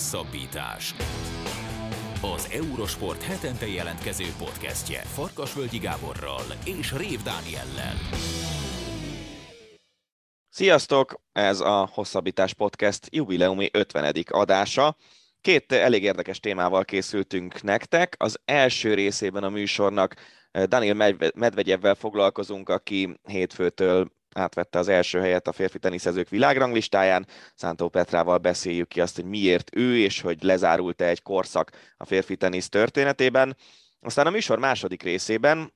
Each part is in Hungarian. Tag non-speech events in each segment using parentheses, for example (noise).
Hosszabbítás. Az Eurosport hetente jelentkező podcastje Farkasvölgyi Gáborral és Rév Dániellel. Sziasztok! Ez a Hosszabbítás Podcast jubileumi 50. adása. Két elég érdekes témával készültünk nektek. Az első részében a műsornak Daniel Medvegyevvel foglalkozunk, aki hétfőtől átvette az első helyet a férfi teniszezők világranglistáján. Szántó Petrával beszéljük ki azt, hogy miért ő, és hogy lezárult-e egy korszak a férfi tenisz történetében. Aztán a műsor második részében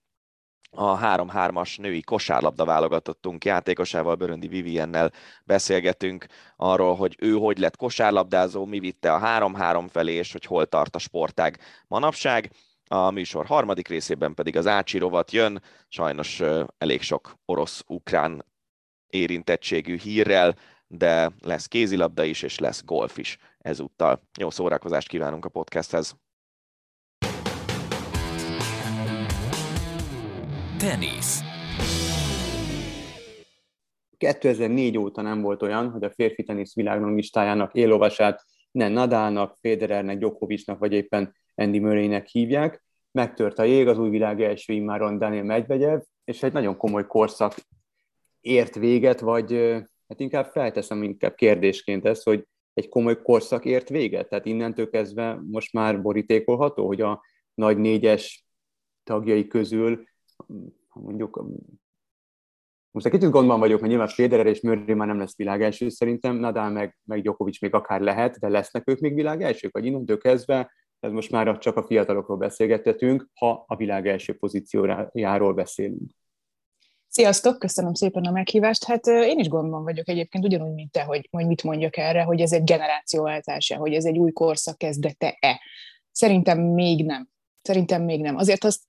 a 3-3-as női kosárlabda válogatottunk játékosával, Böröndi Viviennel beszélgetünk arról, hogy ő hogy lett kosárlabdázó, mi vitte a 3-3 felé, és hogy hol tart a sportág manapság. A műsor harmadik részében pedig az Ácsi rovat jön, sajnos elég sok orosz-ukrán érintettségű hírrel, de lesz kézilabda is, és lesz golf is ezúttal. Jó szórakozást kívánunk a podcasthez! Tenisz 2004 óta nem volt olyan, hogy a férfi tenisz világranglistájának élolvasát ne Nadalnak, Federernek, Djokovicnak vagy éppen Andy Murraynek hívják. Megtört a jég, az új világ első immáron Daniel Medvegyev, és egy nagyon komoly korszak ért véget, vagy hát inkább felteszem inkább kérdésként ezt, hogy egy komoly korszak ért véget? Tehát innentől kezdve most már borítékolható, hogy a nagy négyes tagjai közül mondjuk most egy kicsit gondban vagyok, mert nyilván Federer és Murray már nem lesz világelső szerintem, Nadal meg, meg Djokovic még akár lehet, de lesznek ők még világelsők, vagy innentől kezdve ez most már csak a fiatalokról beszélgettetünk, ha a világ első pozíciójáról beszélünk. Sziasztok, köszönöm szépen a meghívást. Hát én is gondban vagyok egyébként, ugyanúgy, mint te, hogy, hogy mit mondjak erre, hogy ez egy generációváltása, hogy ez egy új korszak kezdete-e. Szerintem még nem. Szerintem még nem. Azért azt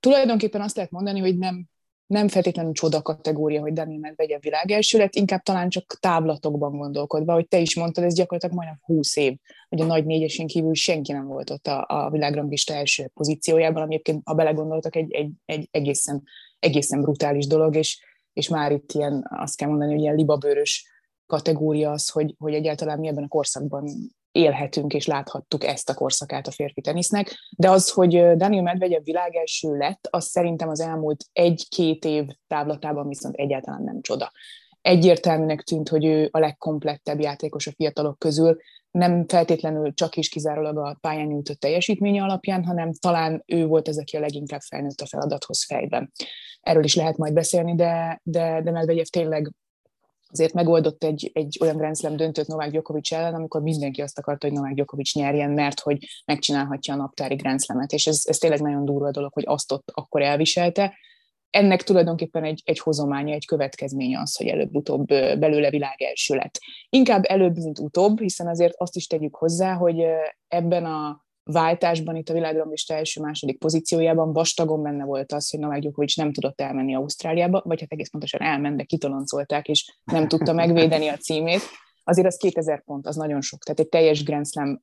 tulajdonképpen azt lehet mondani, hogy nem nem feltétlenül csoda kategória, hogy Daniel Medvegyev világelső lett, inkább talán csak távlatokban gondolkodva, hogy te is mondtad, ez gyakorlatilag majdnem 20 év, hogy a nagy négyesén kívül senki nem volt ott a, a világranglista első pozíciójában, ami egyébként, ha belegondoltak, egy, egy, egy egészen, egészen brutális dolog, és, és már itt ilyen, azt kell mondani, hogy ilyen libabőrös kategória az, hogy, hogy egyáltalán mi ebben a korszakban élhetünk és láthattuk ezt a korszakát a férfi tenisznek, de az, hogy Daniel Medvegyev világelső lett, az szerintem az elmúlt egy-két év távlatában viszont egyáltalán nem csoda. Egyértelműnek tűnt, hogy ő a legkomplettebb játékos a fiatalok közül, nem feltétlenül csak is kizárólag a pályán nyújtott teljesítménye alapján, hanem talán ő volt az, aki a leginkább felnőtt a feladathoz fejben. Erről is lehet majd beszélni, de, de, de Medvegyev tényleg azért megoldott egy, egy olyan Grand Slam döntőt Novák Djokovic ellen, amikor mindenki azt akarta, hogy Novák Djokovic nyerjen, mert hogy megcsinálhatja a naptári Grand Slam-et, és ez, ez tényleg nagyon durva dolog, hogy azt ott akkor elviselte. Ennek tulajdonképpen egy, egy hozománya, egy következménye az, hogy előbb-utóbb belőle világ első lett. Inkább előbb, mint utóbb, hiszen azért azt is tegyük hozzá, hogy ebben a váltásban itt a világranglista első-második pozíciójában vastagon benne volt az, hogy Novák Djokovic nem tudott elmenni Ausztráliába, vagy hát egész pontosan elment, de kitoloncolták, és nem tudta megvédeni a címét. Azért az 2000 pont, az nagyon sok. Tehát egy teljes Grand Slam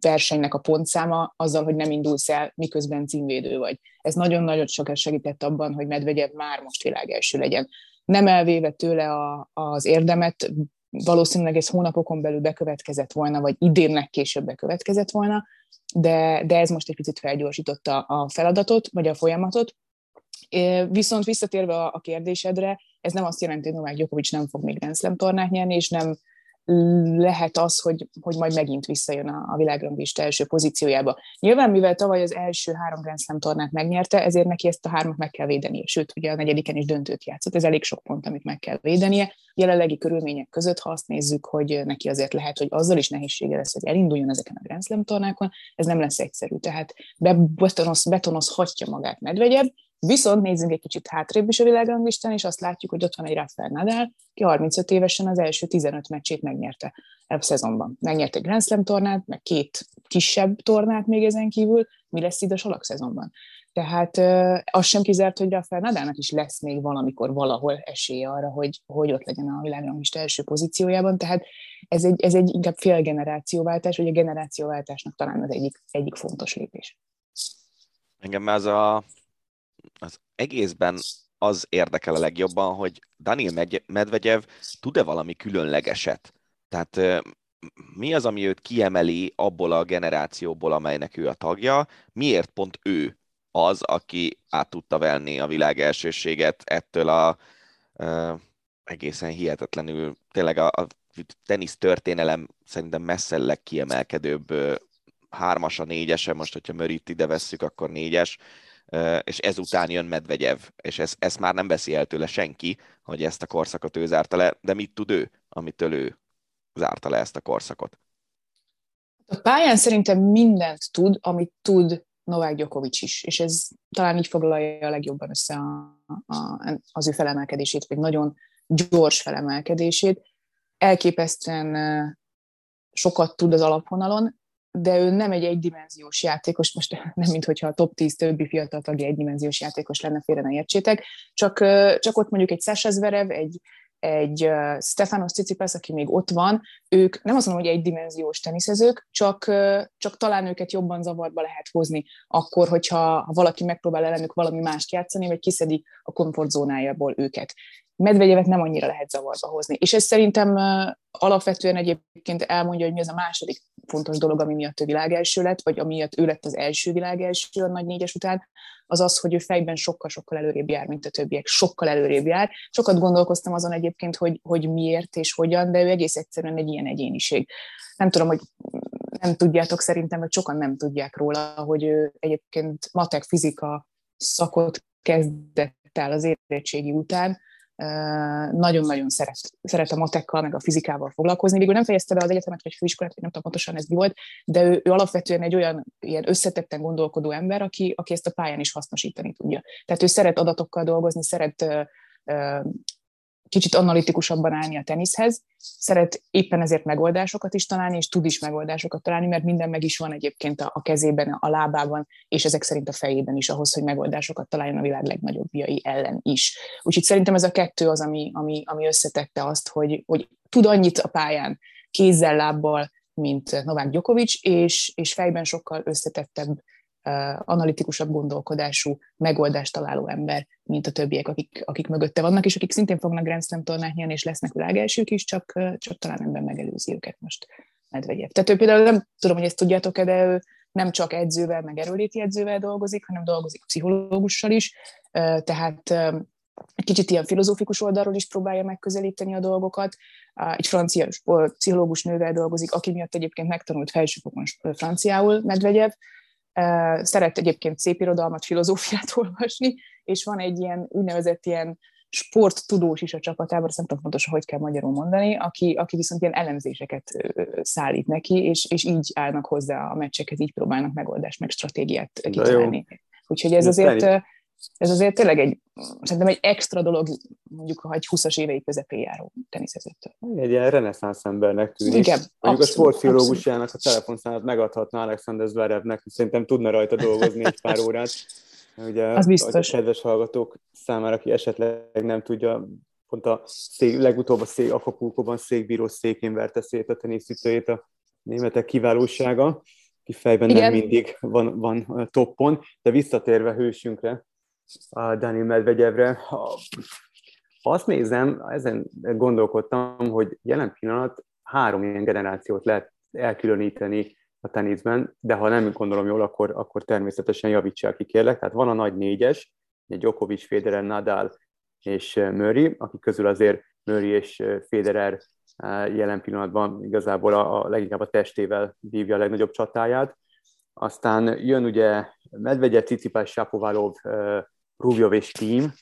versenynek a pontszáma azzal, hogy nem indulsz el, miközben címvédő vagy. Ez nagyon-nagyon sokat segített abban, hogy Medvegyev már most világ első legyen. Nem elvéve tőle a, az érdemet, valószínűleg ez hónapokon belül bekövetkezett volna, vagy idénnek később bekövetkezett volna, de, de ez most egy picit felgyorsította a feladatot, vagy a folyamatot. Viszont visszatérve a kérdésedre, ez nem azt jelenti, hogy Novák Djokovic nem fog még Grand Slam tornát nyerni, és nem lehet az, hogy, hogy majd megint visszajön a, a világranglista első pozíciójába. Nyilván, mivel tavaly az első három Grand Slam tornát megnyerte, ezért neki ezt a hármat meg kell védenie. Sőt, ugye a negyediken is döntőt játszott, ez elég sok pont, amit meg kell védenie. Jelenlegi körülmények között, ha azt nézzük, hogy neki azért lehet, hogy azzal is nehézsége lesz, hogy elinduljon ezeken a Grand Slam tornákon, ez nem lesz egyszerű. Tehát betonoz, betonozhatja magát Medvegyev, Viszont nézzünk egy kicsit hátrébb is a világranglistán, és azt látjuk, hogy ott van egy Rafael Nadal, ki 35 évesen az első 15 meccsét megnyerte a szezonban. Megnyerte Grand Slam tornát, meg két kisebb tornát még ezen kívül, mi lesz itt a salak szezonban. Tehát az sem kizárt, hogy Rafael Nadalnak is lesz még valamikor valahol esélye arra, hogy, hogy ott legyen a világranglista első pozíciójában. Tehát ez egy, ez egy inkább fél generációváltás, vagy a generációváltásnak talán az egyik, egyik fontos lépés. Engem ez a az egészben az érdekel a legjobban, hogy Daniel Medvegyev tud-e valami különlegeset. Tehát mi az, ami őt kiemeli abból a generációból, amelynek ő a tagja, miért pont ő az, aki át tudta venni a világ elsőséget ettől a uh, egészen hihetetlenül, tényleg a, a tenisz történelem szerintem messze legkiemelkedőbb uh, hármas a négyese, most hogyha Mörit ide vesszük, akkor négyes, és ezután jön Medvegyev, és ez, ezt már nem veszi el tőle senki, hogy ezt a korszakot ő zárta le, de mit tud ő, amitől ő zárta le ezt a korszakot? A pályán szerintem mindent tud, amit tud Novák Djokovic is, és ez talán így foglalja a legjobban össze a, a, az ő felemelkedését, vagy nagyon gyors felemelkedését. Elképesztően sokat tud az alapvonalon, de ő nem egy egydimenziós játékos, most (laughs) nem mint hogyha a top 10 többi fiatal tagja egydimenziós játékos lenne, félre ne értsétek, csak, csak ott mondjuk egy Sasha Zverev, egy, egy Stefanos Tsitsipas, aki még ott van, ők nem azt mondom, hogy egydimenziós teniszezők, csak, csak talán őket jobban zavarba lehet hozni akkor, hogyha ha valaki megpróbál ellenük valami mást játszani, vagy kiszedi a komfortzónájából őket. Medvegyevet nem annyira lehet zavarba hozni. És ez szerintem alapvetően egyébként elmondja, hogy mi az a második fontos dolog, ami miatt ő világelső lett, vagy amiatt ő lett az első világelső a nagy négyes után, az az, hogy ő fejben sokkal-sokkal előrébb jár, mint a többiek. Sokkal előrébb jár. Sokat gondolkoztam azon egyébként, hogy, hogy miért és hogyan, de ő egész egyszerűen egy ilyen egyéniség. Nem tudom, hogy nem tudjátok szerintem, vagy sokan nem tudják róla, hogy ő egyébként matek fizika szakot kezdett el az érettségi után, nagyon-nagyon szeret, szeret a matekkal, meg a fizikával foglalkozni. Végül nem fejezte be az egyetemet, vagy főiskolát, nem tudom pontosan ez mi volt, de ő, ő alapvetően egy olyan ilyen összetetten gondolkodó ember, aki, aki ezt a pályán is hasznosítani tudja. Tehát ő szeret adatokkal dolgozni, szeret kicsit analitikusabban állni a teniszhez, szeret éppen ezért megoldásokat is találni, és tud is megoldásokat találni, mert minden meg is van egyébként a, kezében, a lábában, és ezek szerint a fejében is ahhoz, hogy megoldásokat találjon a világ legnagyobb biai ellen is. Úgyhogy szerintem ez a kettő az, ami, ami, ami összetette azt, hogy, hogy tud annyit a pályán, kézzel, lábbal, mint Novák Djokovic, és, és fejben sokkal összetettebb analitikusabb gondolkodású, megoldást találó ember, mint a többiek, akik, akik mögötte vannak, és akik szintén fognak Grand Slam tornát nyerni, és lesznek világelsők is, csak, csak talán ember megelőzi őket most Medvegyev. Tehát ő például nem tudom, hogy ezt tudjátok-e, de ő nem csak edzővel, meg erőléti edzővel dolgozik, hanem dolgozik pszichológussal is, tehát kicsit ilyen filozófikus oldalról is próbálja megközelíteni a dolgokat. Egy francia pszichológus nővel dolgozik, aki miatt egyébként megtanult felsőfokon franciául Medvegyev, Szeret egyébként szép irodalmat, filozófiát (laughs) olvasni, és van egy ilyen úgynevezett ilyen sporttudós is a csapatában, azt nem tudom pontosan, hogy kell magyarul mondani, aki, aki viszont ilyen elemzéseket szállít neki, és, és így állnak hozzá a meccsekhez, így próbálnak megoldást, meg stratégiát kitalálni. Úgyhogy ez azért, ez azért tényleg egy, szerintem egy extra dolog, mondjuk, ha egy 20-as évei közepén járó teniszezőtől. Egy ilyen reneszánsz embernek tűnik. Igen, Mondjuk abszolút, a sportfiológusjának a telefonszámát megadhatna Alexander Zverevnek, szerintem tudna rajta dolgozni egy pár órát. Ugye, az biztos. A kedves hallgatók számára, aki esetleg nem tudja, pont a szék, legutóbb a szék, Akapulkóban székbíró székén verte szét a teniszütőjét a németek kiválósága, ki fejben Igen. nem mindig van, van toppon, de visszatérve hősünkre, Dani Medvegyevre. Ha azt nézem, ezen gondolkodtam, hogy jelen pillanat három ilyen generációt lehet elkülöníteni a teniszben, de ha nem gondolom jól, akkor, akkor természetesen javítsák ki, kérlek. Tehát van a nagy négyes, Djokovic, Federer, Nadal és Murray, akik közül azért Murray és Federer jelen pillanatban igazából a, a leginkább a testével vívja a legnagyobb csatáját. Aztán jön ugye Medvegyev, Cicipás, Sapovalov, Rubjov és Team,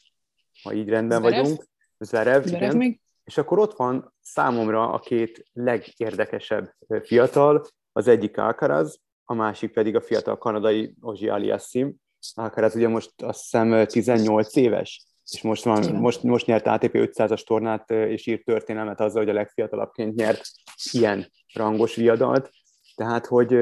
ha így rendben Zverev. vagyunk. Zverev, Zverev igen. Még? És akkor ott van számomra a két legérdekesebb fiatal, az egyik Alcaraz, a másik pedig a fiatal kanadai Ozsi Aliassim. Alcaraz ugye most azt hiszem 18 éves, és most, van, most, most nyert ATP 500-as tornát, és írt történelmet azzal, hogy a legfiatalabbként nyert ilyen rangos viadalt. Tehát, hogy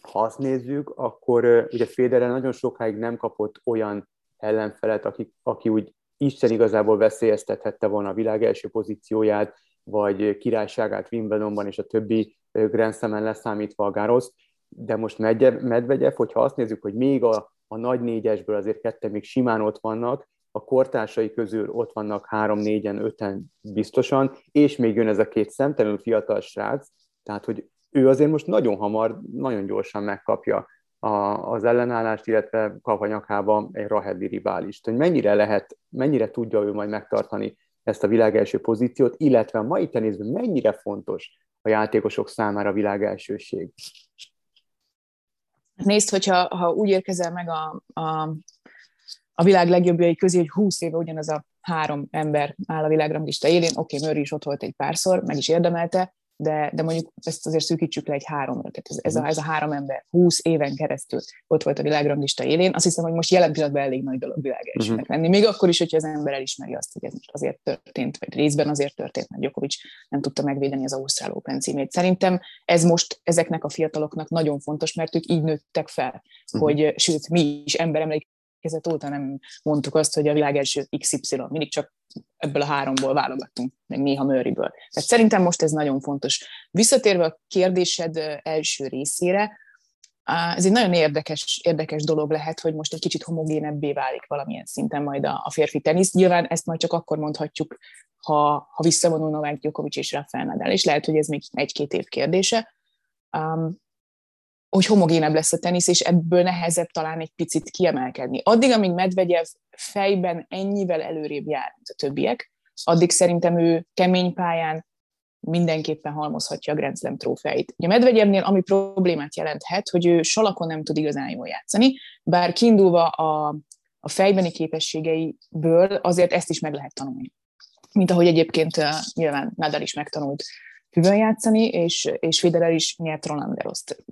ha azt nézzük, akkor ugye Federer nagyon sokáig nem kapott olyan ellenfelet, aki, aki úgy Isten igazából veszélyeztethette volna a világ első pozícióját, vagy királyságát Wimbledonban és a többi Grand Slam-en leszámítva a Garros, de most Medvegyev, hogyha azt nézzük, hogy még a, a nagy négyesből azért ketten még simán ott vannak, a kortársai közül ott vannak három, négyen, öten biztosan, és még jön ez a két szemtelenül fiatal srác, Tehát, hogy ő azért most nagyon hamar, nagyon gyorsan megkapja a, az ellenállást, illetve kap a nyakába egy Rahedi riválist. Hogy mennyire lehet, mennyire tudja ő majd megtartani ezt a világelső pozíciót, illetve a mai tenészben mennyire fontos a játékosok számára a világelsőség. Nézd, hogyha ha úgy érkezel meg a, a, a világ legjobbjai közé, hogy 20 éve ugyanaz a három ember áll a világranglista élén, oké, okay, Murray is ott volt egy párszor, meg is érdemelte, de, de mondjuk ezt azért szűkítsük le egy háromra. Tehát ez, ez, a, ez a három ember 20 éven keresztül ott volt a világranglista élén. Azt hiszem, hogy most jelen pillanatban elég nagy dolog világ uh-huh. lenni. Még akkor is, hogyha az ember elismeri azt, hogy ez most azért történt, vagy részben azért történt, mert Djokovic nem tudta megvédeni az Ausztrál Open címét. Szerintem ez most ezeknek a fiataloknak nagyon fontos, mert ők így nőttek fel, uh-huh. hogy sőt, mi is ember kezet óta nem mondtuk azt, hogy a világ első XY, mindig csak ebből a háromból válogattunk, meg néha Murrayből. Tehát szerintem most ez nagyon fontos. Visszatérve a kérdésed első részére, ez egy nagyon érdekes, érdekes dolog lehet, hogy most egy kicsit homogénebbé válik valamilyen szinten majd a, a férfi tenisz. Nyilván ezt majd csak akkor mondhatjuk, ha, ha visszavonul Novák Djokovic és Rafael Nadal, és lehet, hogy ez még egy-két év kérdése. Um, hogy homogénebb lesz a tenisz, és ebből nehezebb talán egy picit kiemelkedni. Addig, amíg Medvegyev fejben ennyivel előrébb jár, mint a többiek, addig szerintem ő kemény pályán mindenképpen halmozhatja a Grand Slam trófeit. Ugye Medvegyevnél ami problémát jelenthet, hogy ő salakon nem tud igazán jól játszani, bár kiindulva a, a fejbeni képességeiből azért ezt is meg lehet tanulni. Mint ahogy egyébként uh, nyilván Nadal is megtanult hüvön játszani, és, és Federer is nyert Roland Garrost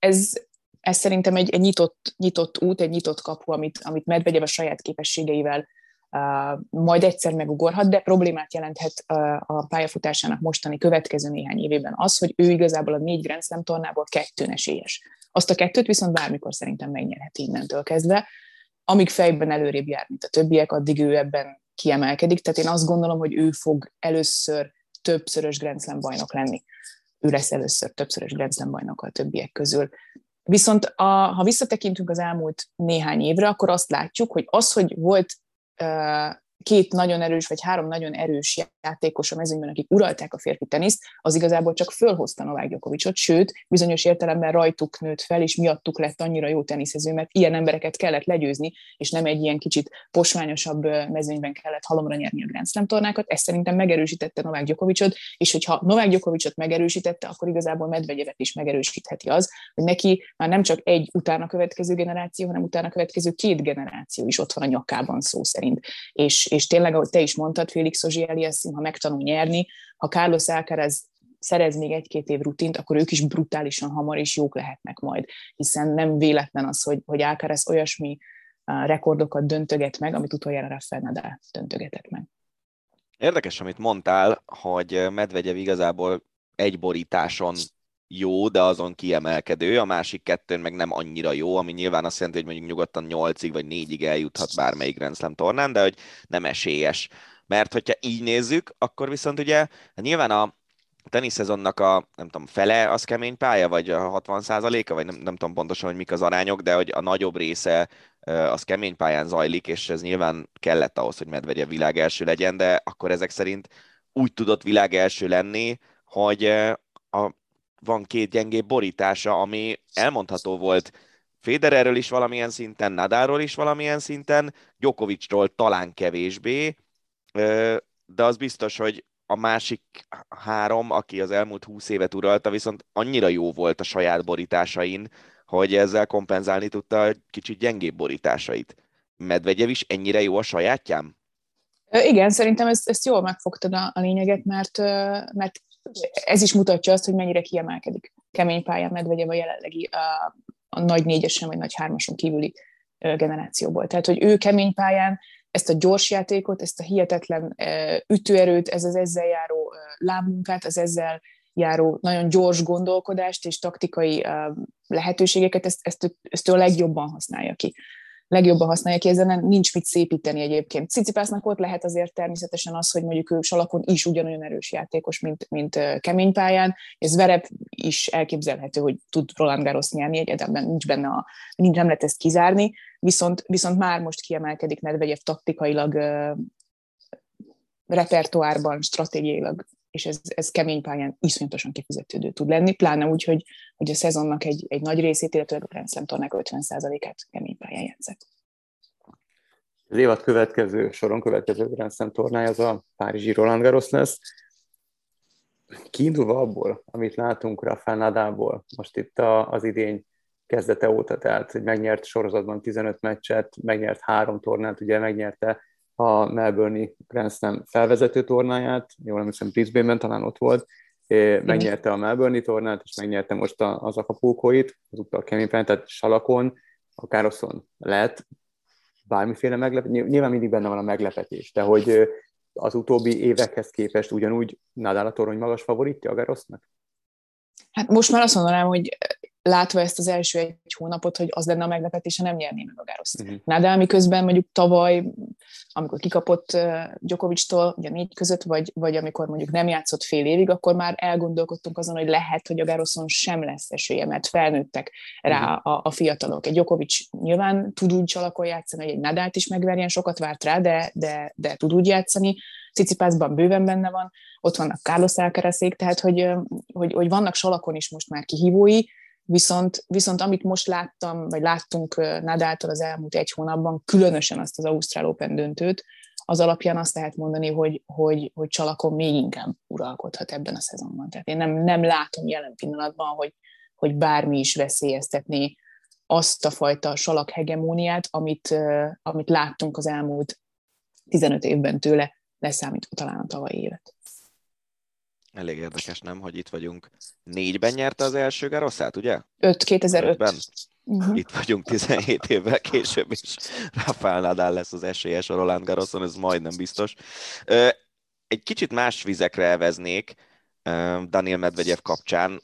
ez, ez szerintem egy, egy nyitott, nyitott út, egy nyitott kapu, amit, amit Medvegyev a saját képességeivel uh, majd egyszer megugorhat, de problémát jelenthet uh, a pályafutásának mostani következő néhány évében az, hogy ő igazából a négy Grand Slam tornából kettőn esélyes. Azt a kettőt viszont bármikor szerintem megnyerheti innentől kezdve. Amíg fejben előrébb jár, mint a többiek, addig ő ebben kiemelkedik. Tehát én azt gondolom, hogy ő fog először többszörös Grand Slam bajnok lenni ő lesz először többszörös Grand Slam bajnok a többiek közül. Viszont a, ha visszatekintünk az elmúlt néhány évre, akkor azt látjuk, hogy az, hogy volt két nagyon erős, vagy három nagyon erős játékos a mezőnyben, akik uralták a férfi teniszt, az igazából csak fölhozta Novák Gyokovicsot, sőt, bizonyos értelemben rajtuk nőtt fel, és miattuk lett annyira jó teniszező, mert ilyen embereket kellett legyőzni, és nem egy ilyen kicsit posványosabb mezőnyben kellett halomra nyerni a Grand Slam tornákat. Ez szerintem megerősítette Novák Gyokovicsot, és hogyha Novák Gyokovicsot megerősítette, akkor igazából Medvegyevet is megerősítheti az, hogy neki már nem csak egy utána következő generáció, hanem utána következő két generáció is ott van a nyakában szó szerint. És, és tényleg, ahogy te is mondtad, Félix Ozsieliasszim, ha megtanul nyerni, ha Carlos Alcaraz szerez még egy-két év rutint, akkor ők is brutálisan hamar és jók lehetnek majd, hiszen nem véletlen az, hogy, hogy Alcaraz olyasmi rekordokat döntöget meg, amit utoljára Rafael Nadal döntögetett meg. Érdekes, amit mondtál, hogy Medvegyev igazából egy borításon jó, de azon kiemelkedő, a másik kettőn meg nem annyira jó, ami nyilván azt jelenti, hogy mondjuk nyugodtan 8-ig vagy 4-ig eljuthat bármelyik Grand Slam tornán, de hogy nem esélyes. Mert hogyha így nézzük, akkor viszont ugye hát nyilván a teniszezonnak a, nem tudom, fele az kemény pálya, vagy a 60 a vagy nem, nem tudom pontosan, hogy mik az arányok, de hogy a nagyobb része az kemény pályán zajlik, és ez nyilván kellett ahhoz, hogy Medvegyev világ első legyen, de akkor ezek szerint úgy tudott világ első lenni, hogy a van két gyengébb borítása, ami elmondható volt Federerről is valamilyen szinten, Nadáról is valamilyen szinten, Djokovicról talán kevésbé, de az biztos, hogy a másik három, aki az elmúlt húsz évet uralta, viszont annyira jó volt a saját borításain, hogy ezzel kompenzálni tudta a kicsit gyengébb borításait. Medvegyev is ennyire jó a sajátjám? Igen, szerintem ezt, ezt jól megfogtad a, a lényeget, mert, mert ez is mutatja azt, hogy mennyire kiemelkedik kemény pályán Medvegyev a jelenlegi a, a nagy négyesen vagy nagy hármason kívüli generációból. Tehát, hogy ő kemény pályán ezt a gyors játékot, ezt a hihetetlen ütőerőt, ez az ezzel járó lábmunkát, az ezzel járó nagyon gyors gondolkodást és taktikai lehetőségeket, ezt, ezt, ezt ő a legjobban használja ki legjobban használja ki, ezen nincs mit szépíteni egyébként. Cicipásznak ott lehet azért természetesen az, hogy mondjuk ő salakon is ugyanolyan erős játékos, mint, mint kemény pályán, ez Verep is elképzelhető, hogy tud Roland Garros nyerni, egyáltalán nincs benne a, nincs, nem lehet ezt kizárni, viszont, viszont már most kiemelkedik Medvegyev taktikailag, repertoárban, stratégiailag és ez, ez kemény pályán iszonyatosan kifizetődő tud lenni, pláne úgy, hogy, hogy a szezonnak egy, egy nagy részét, illetve a Grand Slam tornák 50%-át kemény pályán játszett. Az évad következő, soron következő Grand Slam tornája az a Párizsi Roland Garros lesz. Kiindulva abból, amit látunk Rafael Nadából, most itt a, az idény kezdete óta, tehát hogy megnyert sorozatban 15 meccset, megnyert három tornát, ugye megnyerte a Melbourne Grand Slam felvezető tornáját, jól emlékszem Brisbane-ben talán ott volt, megnyerte a Melbourne tornát, és megnyerte most az Acapulco-it, azúttal Keményfen, tehát Salakon, a Károszon lehet bármiféle meglepetés, nyilván mindig benne van a meglepetés, de hogy az utóbbi évekhez képest ugyanúgy Nadal a torony magas favoritja a Garosznak? Hát most már azt mondanám, hogy látva ezt az első egy hónapot, hogy az lenne a meglepetés, ha nem nyerné meg a Gároszt. Uh-huh. Nadal miközben mondjuk tavaly, amikor kikapott Djokovic-tól, ugye négy között, vagy, vagy amikor mondjuk nem játszott fél évig, akkor már elgondolkodtunk azon, hogy lehet, hogy a Gároszon sem lesz esélye, mert felnőttek rá uh-huh. a, a fiatalok. Egy Djokovic nyilván tud úgy csalakon játszani, hogy egy Nadált is megverjen, sokat várt rá, de, de, de tud úgy játszani. Cicipászban bőven benne van, ott vannak Carlos Alcarazék, tehát hogy, hogy, hogy vannak salakon is most már kihívói, Viszont, viszont amit most láttam, vagy láttunk Nadáltól az elmúlt egy hónapban, különösen azt az Ausztrál Open döntőt, az alapján azt lehet mondani, hogy, hogy, hogy Csalakon még inkább uralkodhat ebben a szezonban. Tehát én nem, nem látom jelen pillanatban, hogy, hogy bármi is veszélyeztetné azt a fajta salak hegemóniát, amit, amit láttunk az elmúlt 15 évben tőle, leszámítva talán a tavalyi évet. Elég érdekes, nem, hogy itt vagyunk. Négyben nyerte az első Garoszát, ugye? 5, 2005. Ben. Uh-huh. Itt vagyunk 17 évvel később, és Rafael Nadal lesz az esélyes a Roland Garroson, ez majdnem biztos. Egy kicsit más vizekre elveznék Daniel Medvegyev kapcsán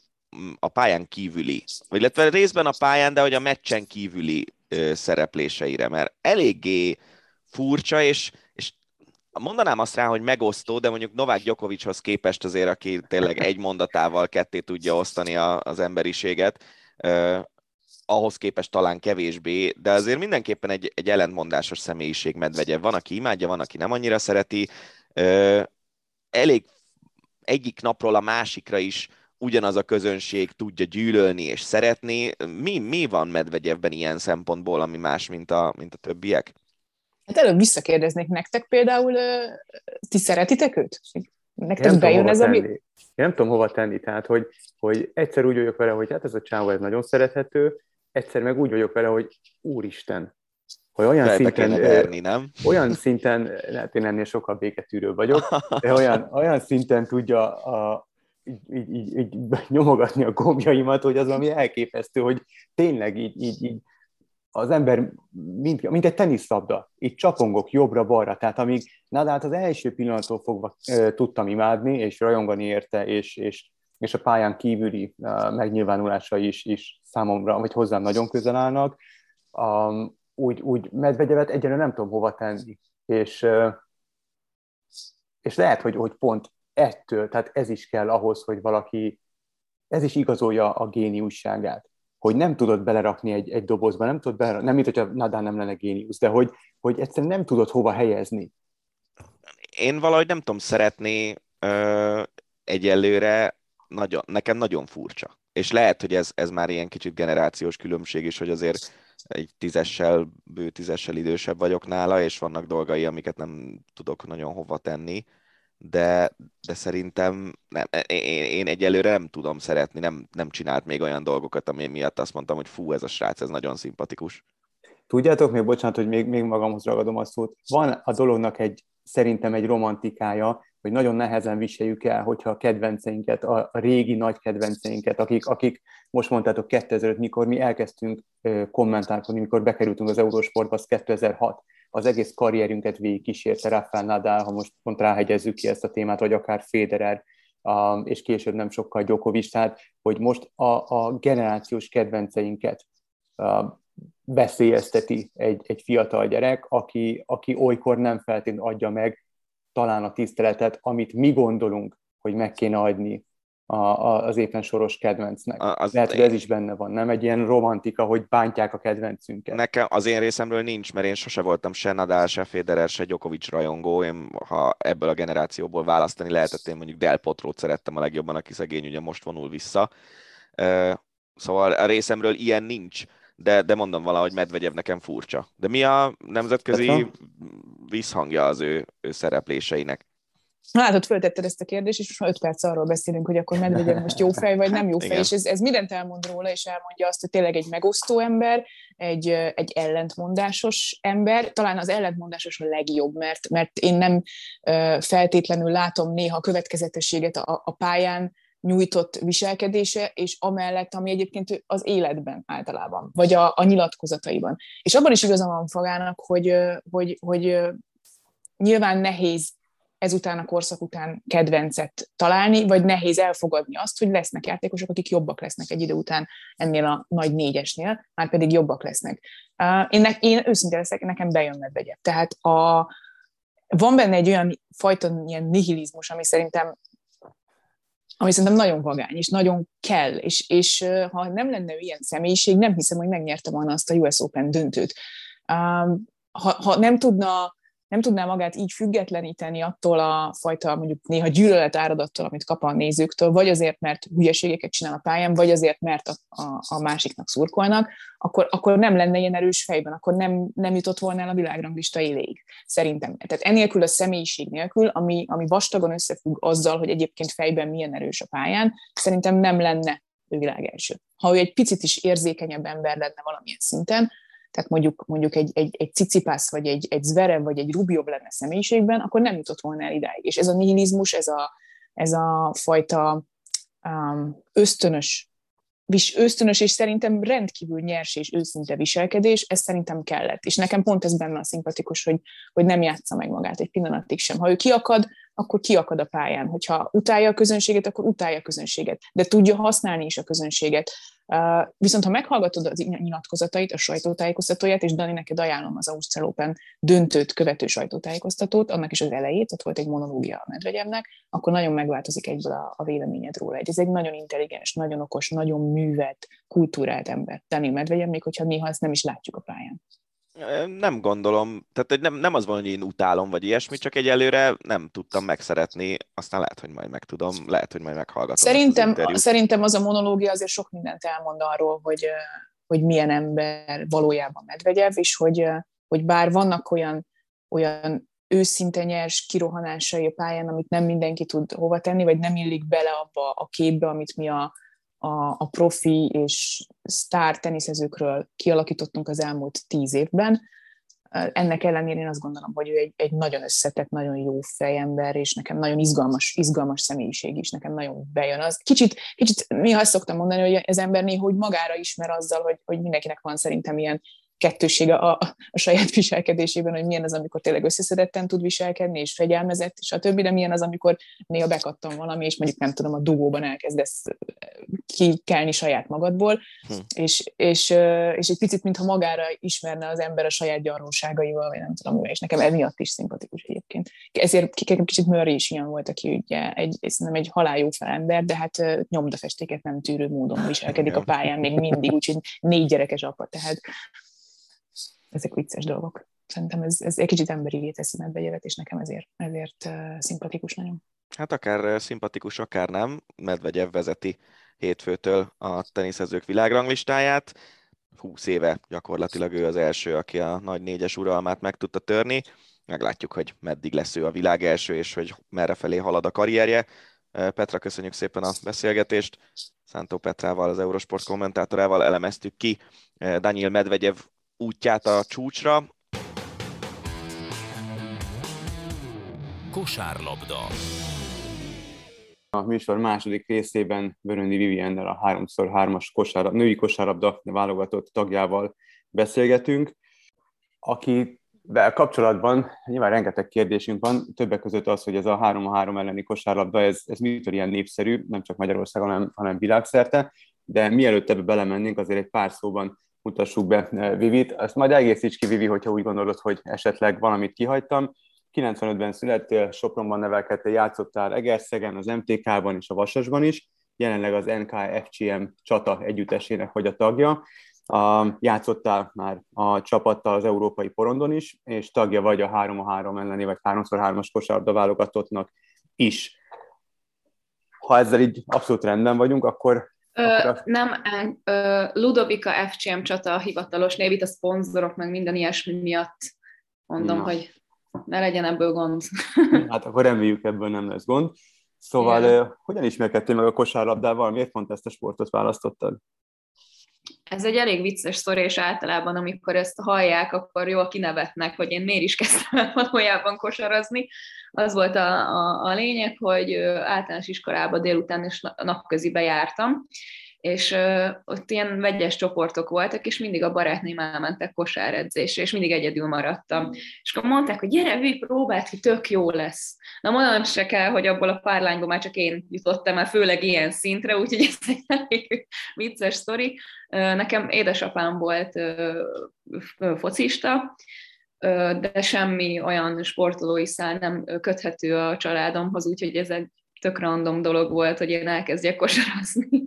a pályán kívüli, vagy illetve részben a pályán, de hogy a meccsen kívüli szerepléseire, mert eléggé furcsa, és mondanám azt rá, hogy megosztó, de mondjuk Novák Gyokovicshoz képest azért, aki tényleg egy mondatával ketté tudja osztani a, az emberiséget, eh, ahhoz képest talán kevésbé, de azért mindenképpen egy, egy ellentmondásos személyiség medvegye. Van, aki imádja, van, aki nem annyira szereti. Eh, elég egyik napról a másikra is ugyanaz a közönség tudja gyűlölni és szeretni. Mi, mi van Medvegyevben ilyen szempontból, ami más, mint a, mint a többiek? Hát előbb visszakérdeznék nektek például, ti szeretitek őt? Nektek nem bejön ez, ami... Én nem tudom hova tenni, tehát hogy, hogy egyszer úgy vagyok vele, hogy hát ez a csávó ez nagyon szerethető, egyszer meg úgy vagyok vele, hogy úristen, hogy olyan Fel szinten, verni, nem? olyan szinten, hát én ennél sokkal béketűrő vagyok, de olyan, olyan szinten tudja a, így, így, így nyomogatni a gombjaimat, hogy az ami elképesztő, hogy tényleg így, így, így az ember, mint, mint egy teniszlabda, így csapongok jobbra-balra, tehát amíg Nadát az első pillanattól fogva e, tudtam imádni, és rajongani érte, és, és, és a pályán kívüli e, megnyilvánulásai is, is számomra, vagy hozzám nagyon közel állnak, um, úgy, úgy medvegyevet egyelőre nem tudom hova tenni, és, e, és lehet, hogy, hogy pont ettől, tehát ez is kell ahhoz, hogy valaki, ez is igazolja a géniusságát hogy nem tudod belerakni egy, egy dobozba, nem tudod belerakni, nem mint hogyha Nadal nem lenne géniusz, de hogy, hogy egyszerűen nem tudod hova helyezni. Én valahogy nem tudom szeretni ö, egyelőre, nagyon, nekem nagyon furcsa. És lehet, hogy ez, ez már ilyen kicsit generációs különbség is, hogy azért egy tízessel, bő tízessel idősebb vagyok nála, és vannak dolgai, amiket nem tudok nagyon hova tenni de, de szerintem nem, én, én egyelőre nem tudom szeretni, nem, nem csinált még olyan dolgokat, ami miatt azt mondtam, hogy fú, ez a srác, ez nagyon szimpatikus. Tudjátok még, bocsánat, hogy még, még magamhoz ragadom a szót, van a dolognak egy, szerintem egy romantikája, hogy nagyon nehezen viseljük el, hogyha a kedvenceinket, a, régi nagy kedvenceinket, akik, akik most mondtátok 2005, mikor mi elkezdtünk kommentálkodni, mikor bekerültünk az Eurosportba, az 2006 az egész karrierünket végig kísérte Rafael Nadal, ha most pont ráhegyezzük ki ezt a témát, vagy akár Federer, és később nem sokkal Djokovic, tehát hogy most a, a generációs kedvenceinket veszélyezteti egy, egy fiatal gyerek, aki, aki olykor nem feltétlenül adja meg talán a tiszteletet, amit mi gondolunk, hogy meg kéne adni a, a, az éppen soros kedvencnek. A, az Lehet, hogy ez is benne van, nem egy ilyen romantika, hogy bántják a kedvencünket. Nekem az én részemről nincs, mert én sose voltam se Nadal, se Federer, se Djokovic rajongó. Én, ha ebből a generációból választani lehetett, én mondjuk Del Potrót szerettem a legjobban, aki szegény ugye most vonul vissza. Szóval a részemről ilyen nincs, de, de mondom valahogy Medvegyev nekem furcsa. De mi a nemzetközi visszhangja az ő, ő szerepléseinek? Látod, föltetted ezt a kérdést, és most már öt perc arról beszélünk, hogy akkor Medvegyev most jó fej, vagy nem jó fej, Igen. és ez, ez mindent elmond róla, és elmondja azt, hogy tényleg egy megosztó ember, egy, egy ellentmondásos ember, talán az ellentmondásos a legjobb, mert, mert én nem feltétlenül látom néha a következetességet a, a pályán, nyújtott viselkedése, és amellett, ami egyébként az életben általában, vagy a, a nyilatkozataiban. És abban is igaza van Fagának, hogy, hogy, hogy nyilván nehéz ezután a korszak után kedvencet találni, vagy nehéz elfogadni azt, hogy lesznek játékosok, akik jobbak lesznek egy idő után ennél a nagy négyesnél, már pedig jobbak lesznek. Én, ne, én őszintén leszek, nekem bejön medvegye. Tehát a, van benne egy olyan fajta ilyen nihilizmus, ami szerintem ami szerintem nagyon vagány, és nagyon kell, és, és ha nem lenne ilyen személyiség, nem hiszem, hogy megnyerte volna azt a US Open döntőt. Ha, ha nem tudna nem tudná magát így függetleníteni attól a fajta mondjuk néha gyűlölet áradattól, amit kap a nézőktől, vagy azért, mert hülyeségeket csinál a pályán, vagy azért, mert a, a, a másiknak szurkolnak, akkor, akkor nem lenne ilyen erős fejben, akkor nem, nem jutott volna el a világranglista éléig, szerintem. Tehát enélkül a személyiség nélkül, ami, ami vastagon összefügg azzal, hogy egyébként fejben milyen erős a pályán, szerintem nem lenne ő világ első. Ha ő egy picit is érzékenyebb ember lenne valamilyen szinten, tehát mondjuk, mondjuk egy, egy, egy cicipász, vagy egy, egy zverev, vagy egy rubjobb lenne személyiségben, akkor nem jutott volna el idáig. És ez a nihilizmus, ez a, ez a fajta um, ösztönös, vis, ösztönös és szerintem rendkívül nyers és őszinte viselkedés, ez szerintem kellett. És nekem pont ez benne a szimpatikus, hogy, hogy nem játsza meg magát egy pillanatig sem. Ha ő kiakad, akkor kiakad a pályán. Hogyha utálja a közönséget, akkor utálja a közönséget. De tudja használni is a közönséget. Viszont ha meghallgatod az nyilatkozatait, a sajtótájékoztatóját, és Dani, neked ajánlom az Ausztrál Open döntőt követő sajtótájékoztatót, annak is az elejét, ott volt egy monológia a Medvegyevnek, akkor nagyon megváltozik egyből a, a véleményed róla. Ez egy nagyon intelligens, nagyon okos, nagyon művelt, kultúrált ember. Dani Medvegyev, még hogyha néha ezt nem is látjuk a pályán. Nem gondolom, tehát nem, nem az van, hogy én utálom, vagy ilyesmi, csak egyelőre nem tudtam megszeretni, aztán lehet, hogy majd megtudom, lehet, hogy majd meghallgatom. Szerintem, az szerintem az a monológia azért sok mindent elmond arról, hogy, hogy milyen ember valójában Medvegyev, és hogy, hogy bár vannak olyan, olyan őszinte nyers kirohanásai a pályán, amit nem mindenki tud hova tenni, vagy nem illik bele abba a képbe, amit mi a, a, a profi és sztár teniszezőkről kialakítottunk az elmúlt tíz évben. Ennek ellenére én azt gondolom, hogy ő egy, egy nagyon összetett, nagyon jó fejember, és nekem nagyon izgalmas, izgalmas személyiség is, nekem nagyon bejön az. Kicsit, kicsit néha azt szoktam mondani, hogy az ember néha hogy magára ismer azzal, hogy, hogy mindenkinek van szerintem ilyen kettősége a, a saját viselkedésében, hogy milyen az, amikor tényleg összeszedetten tud viselkedni, és fegyelmezett, és a többi, de milyen az, amikor néha bekattam valami, és mondjuk nem tudom, a dugóban elkezdesz kikelni saját magadból, hm. és, és, és egy picit, mintha magára ismerne az ember a saját gyarlóságaival, vagy nem tudom, és nekem emiatt is szimpatikus egyébként. Ezért kicsit Murray is ilyen volt, aki ugye egy, nem egy haláljó ember, de hát nyomdafestéket nem tűrő módon viselkedik a pályán még mindig, úgyhogy négy gyerekes apa, tehát ezek vicces dolgok. Szerintem ez, ez egy kicsit emberi teszi Medvegyevet, és nekem ezért, ezért szimpatikus nagyon. Hát akár szimpatikus, akár nem. Medvegyev vezeti hétfőtől a teniszezők világranglistáját. 20 éve gyakorlatilag ő az első, aki a nagy négyes uralmát meg tudta törni. Meglátjuk, hogy meddig lesz ő a világ első, és hogy merre felé halad a karrierje. Petra, köszönjük szépen a beszélgetést. Szántó Petrával, az Eurosport kommentátorával elemeztük ki Daniel Medvegyev útját a csúcsra. Kosárlabda. A műsor második részében Vöröndi Viviennel a 3x3-as kosárlabda, női kosárlabda válogatott tagjával beszélgetünk, aki de kapcsolatban nyilván rengeteg kérdésünk van, többek között az, hogy ez a 3-3 elleni kosárlabda, ez, ez mitől ilyen népszerű, nem csak Magyarországon, hanem, hanem világszerte, de mielőtt ebbe belemennénk, azért egy pár szóban mutassuk be eh, Vivit. Ezt majd egészíts ki, Vivi, hogyha úgy gondolod, hogy esetleg valamit kihagytam. 95-ben születtél, Sopronban nevelkedtél, játszottál Egerszegen, az MTK-ban és a Vasasban is, jelenleg az NKFCM csata együttesének vagy a tagja. A, játszottál már a csapattal az európai porondon is, és tagja vagy a 3-3 elleni, vagy 3x3-as kosárda válogatottnak is. Ha ezzel így abszolút rendben vagyunk, akkor Ö, nem, ö, Ludovika FCM csata a hivatalos név, itt a szponzorok, meg minden ilyesmi miatt mondom, Na. hogy ne legyen ebből gond. (laughs) Hát akkor reméljük ebből nem lesz gond. Szóval Igen. hogyan ismerkedtél meg a kosárlabdával? Miért pont ezt a sportot választottad? Ez egy elég vicces sztori, és általában, amikor ezt hallják, akkor jól kinevetnek, hogy én miért is kezdtem valójában kosarazni. Az volt a, a, a lényeg, hogy általános iskolába délután és napközibe jártam, és uh, ott ilyen vegyes csoportok voltak, és mindig a barátném elmentek kosáredzésre, és mindig egyedül maradtam. És akkor mondták, hogy gyere, hű, próbáld ki, tök jó lesz. Na mondanom se kell, hogy abból a pár lányból már csak én jutottam el, főleg ilyen szintre, úgyhogy (laughs) ez egy elég vicces sztori. Nekem édesapám volt focista, de semmi olyan sportolói szál nem köthető a családomhoz, úgyhogy ez egy tök random dolog volt, hogy én elkezdjek kosarazni. (laughs)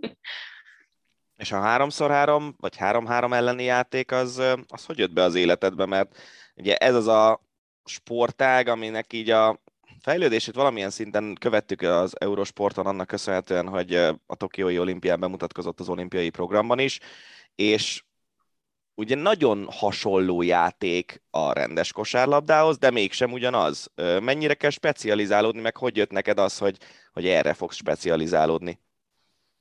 És a 3x3 vagy 3-3 elleni játék az, az hogy jött be az életedbe? Mert ugye ez az a sportág, aminek így a fejlődését valamilyen szinten követtük az Eurosporton annak köszönhetően, hogy a Tokiói olimpián bemutatkozott az olimpiai programban is, és ugye nagyon hasonló játék a rendes kosárlabdához, de mégsem ugyanaz. Mennyire kell specializálódni, meg hogy jött neked az, hogy, hogy erre fogsz specializálódni?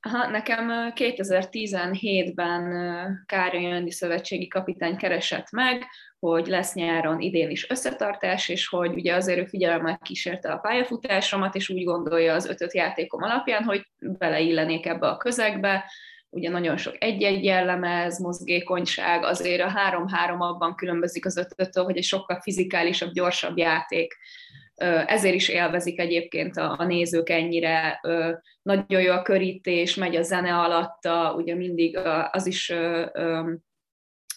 Aha, nekem 2017-ben Károly Jöndi szövetségi kapitány keresett meg, hogy lesz nyáron idén is összetartás, és hogy ugye azért ő figyelemmel kísérte a pályafutásomat, és úgy gondolja az ötöt játékom alapján, hogy beleillenék ebbe a közegbe, ugye nagyon sok egy-egy jellemez, mozgékonyság, azért a három-három abban különbözik az ötöttől, hogy egy sokkal fizikálisabb, gyorsabb játék ezért is élvezik egyébként a, a nézők ennyire. Nagyon jó a körítés, megy a zene alatta, ugye mindig az is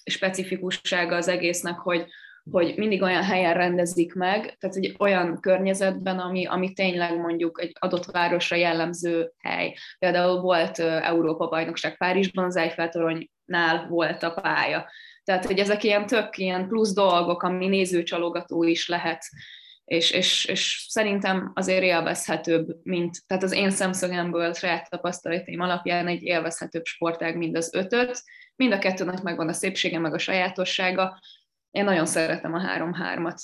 specifikussága az egésznek, hogy, hogy mindig olyan helyen rendezik meg, tehát egy olyan környezetben, ami, ami tényleg mondjuk egy adott városra jellemző hely. Például volt Európa-bajnokság Párizsban, az Eiffel-toronynál volt a pálya. Tehát, hogy ezek ilyen tök ilyen plusz dolgok, ami nézőcsalogató is lehet és, és, és szerintem azért élvezhetőbb, mint, tehát az én szemszögemből, saját tapasztalataim alapján egy élvezhetőbb sportág, mint az ötöt. Mind a kettőnek megvan a szépsége, meg a sajátossága. Én nagyon szeretem a három-hármat.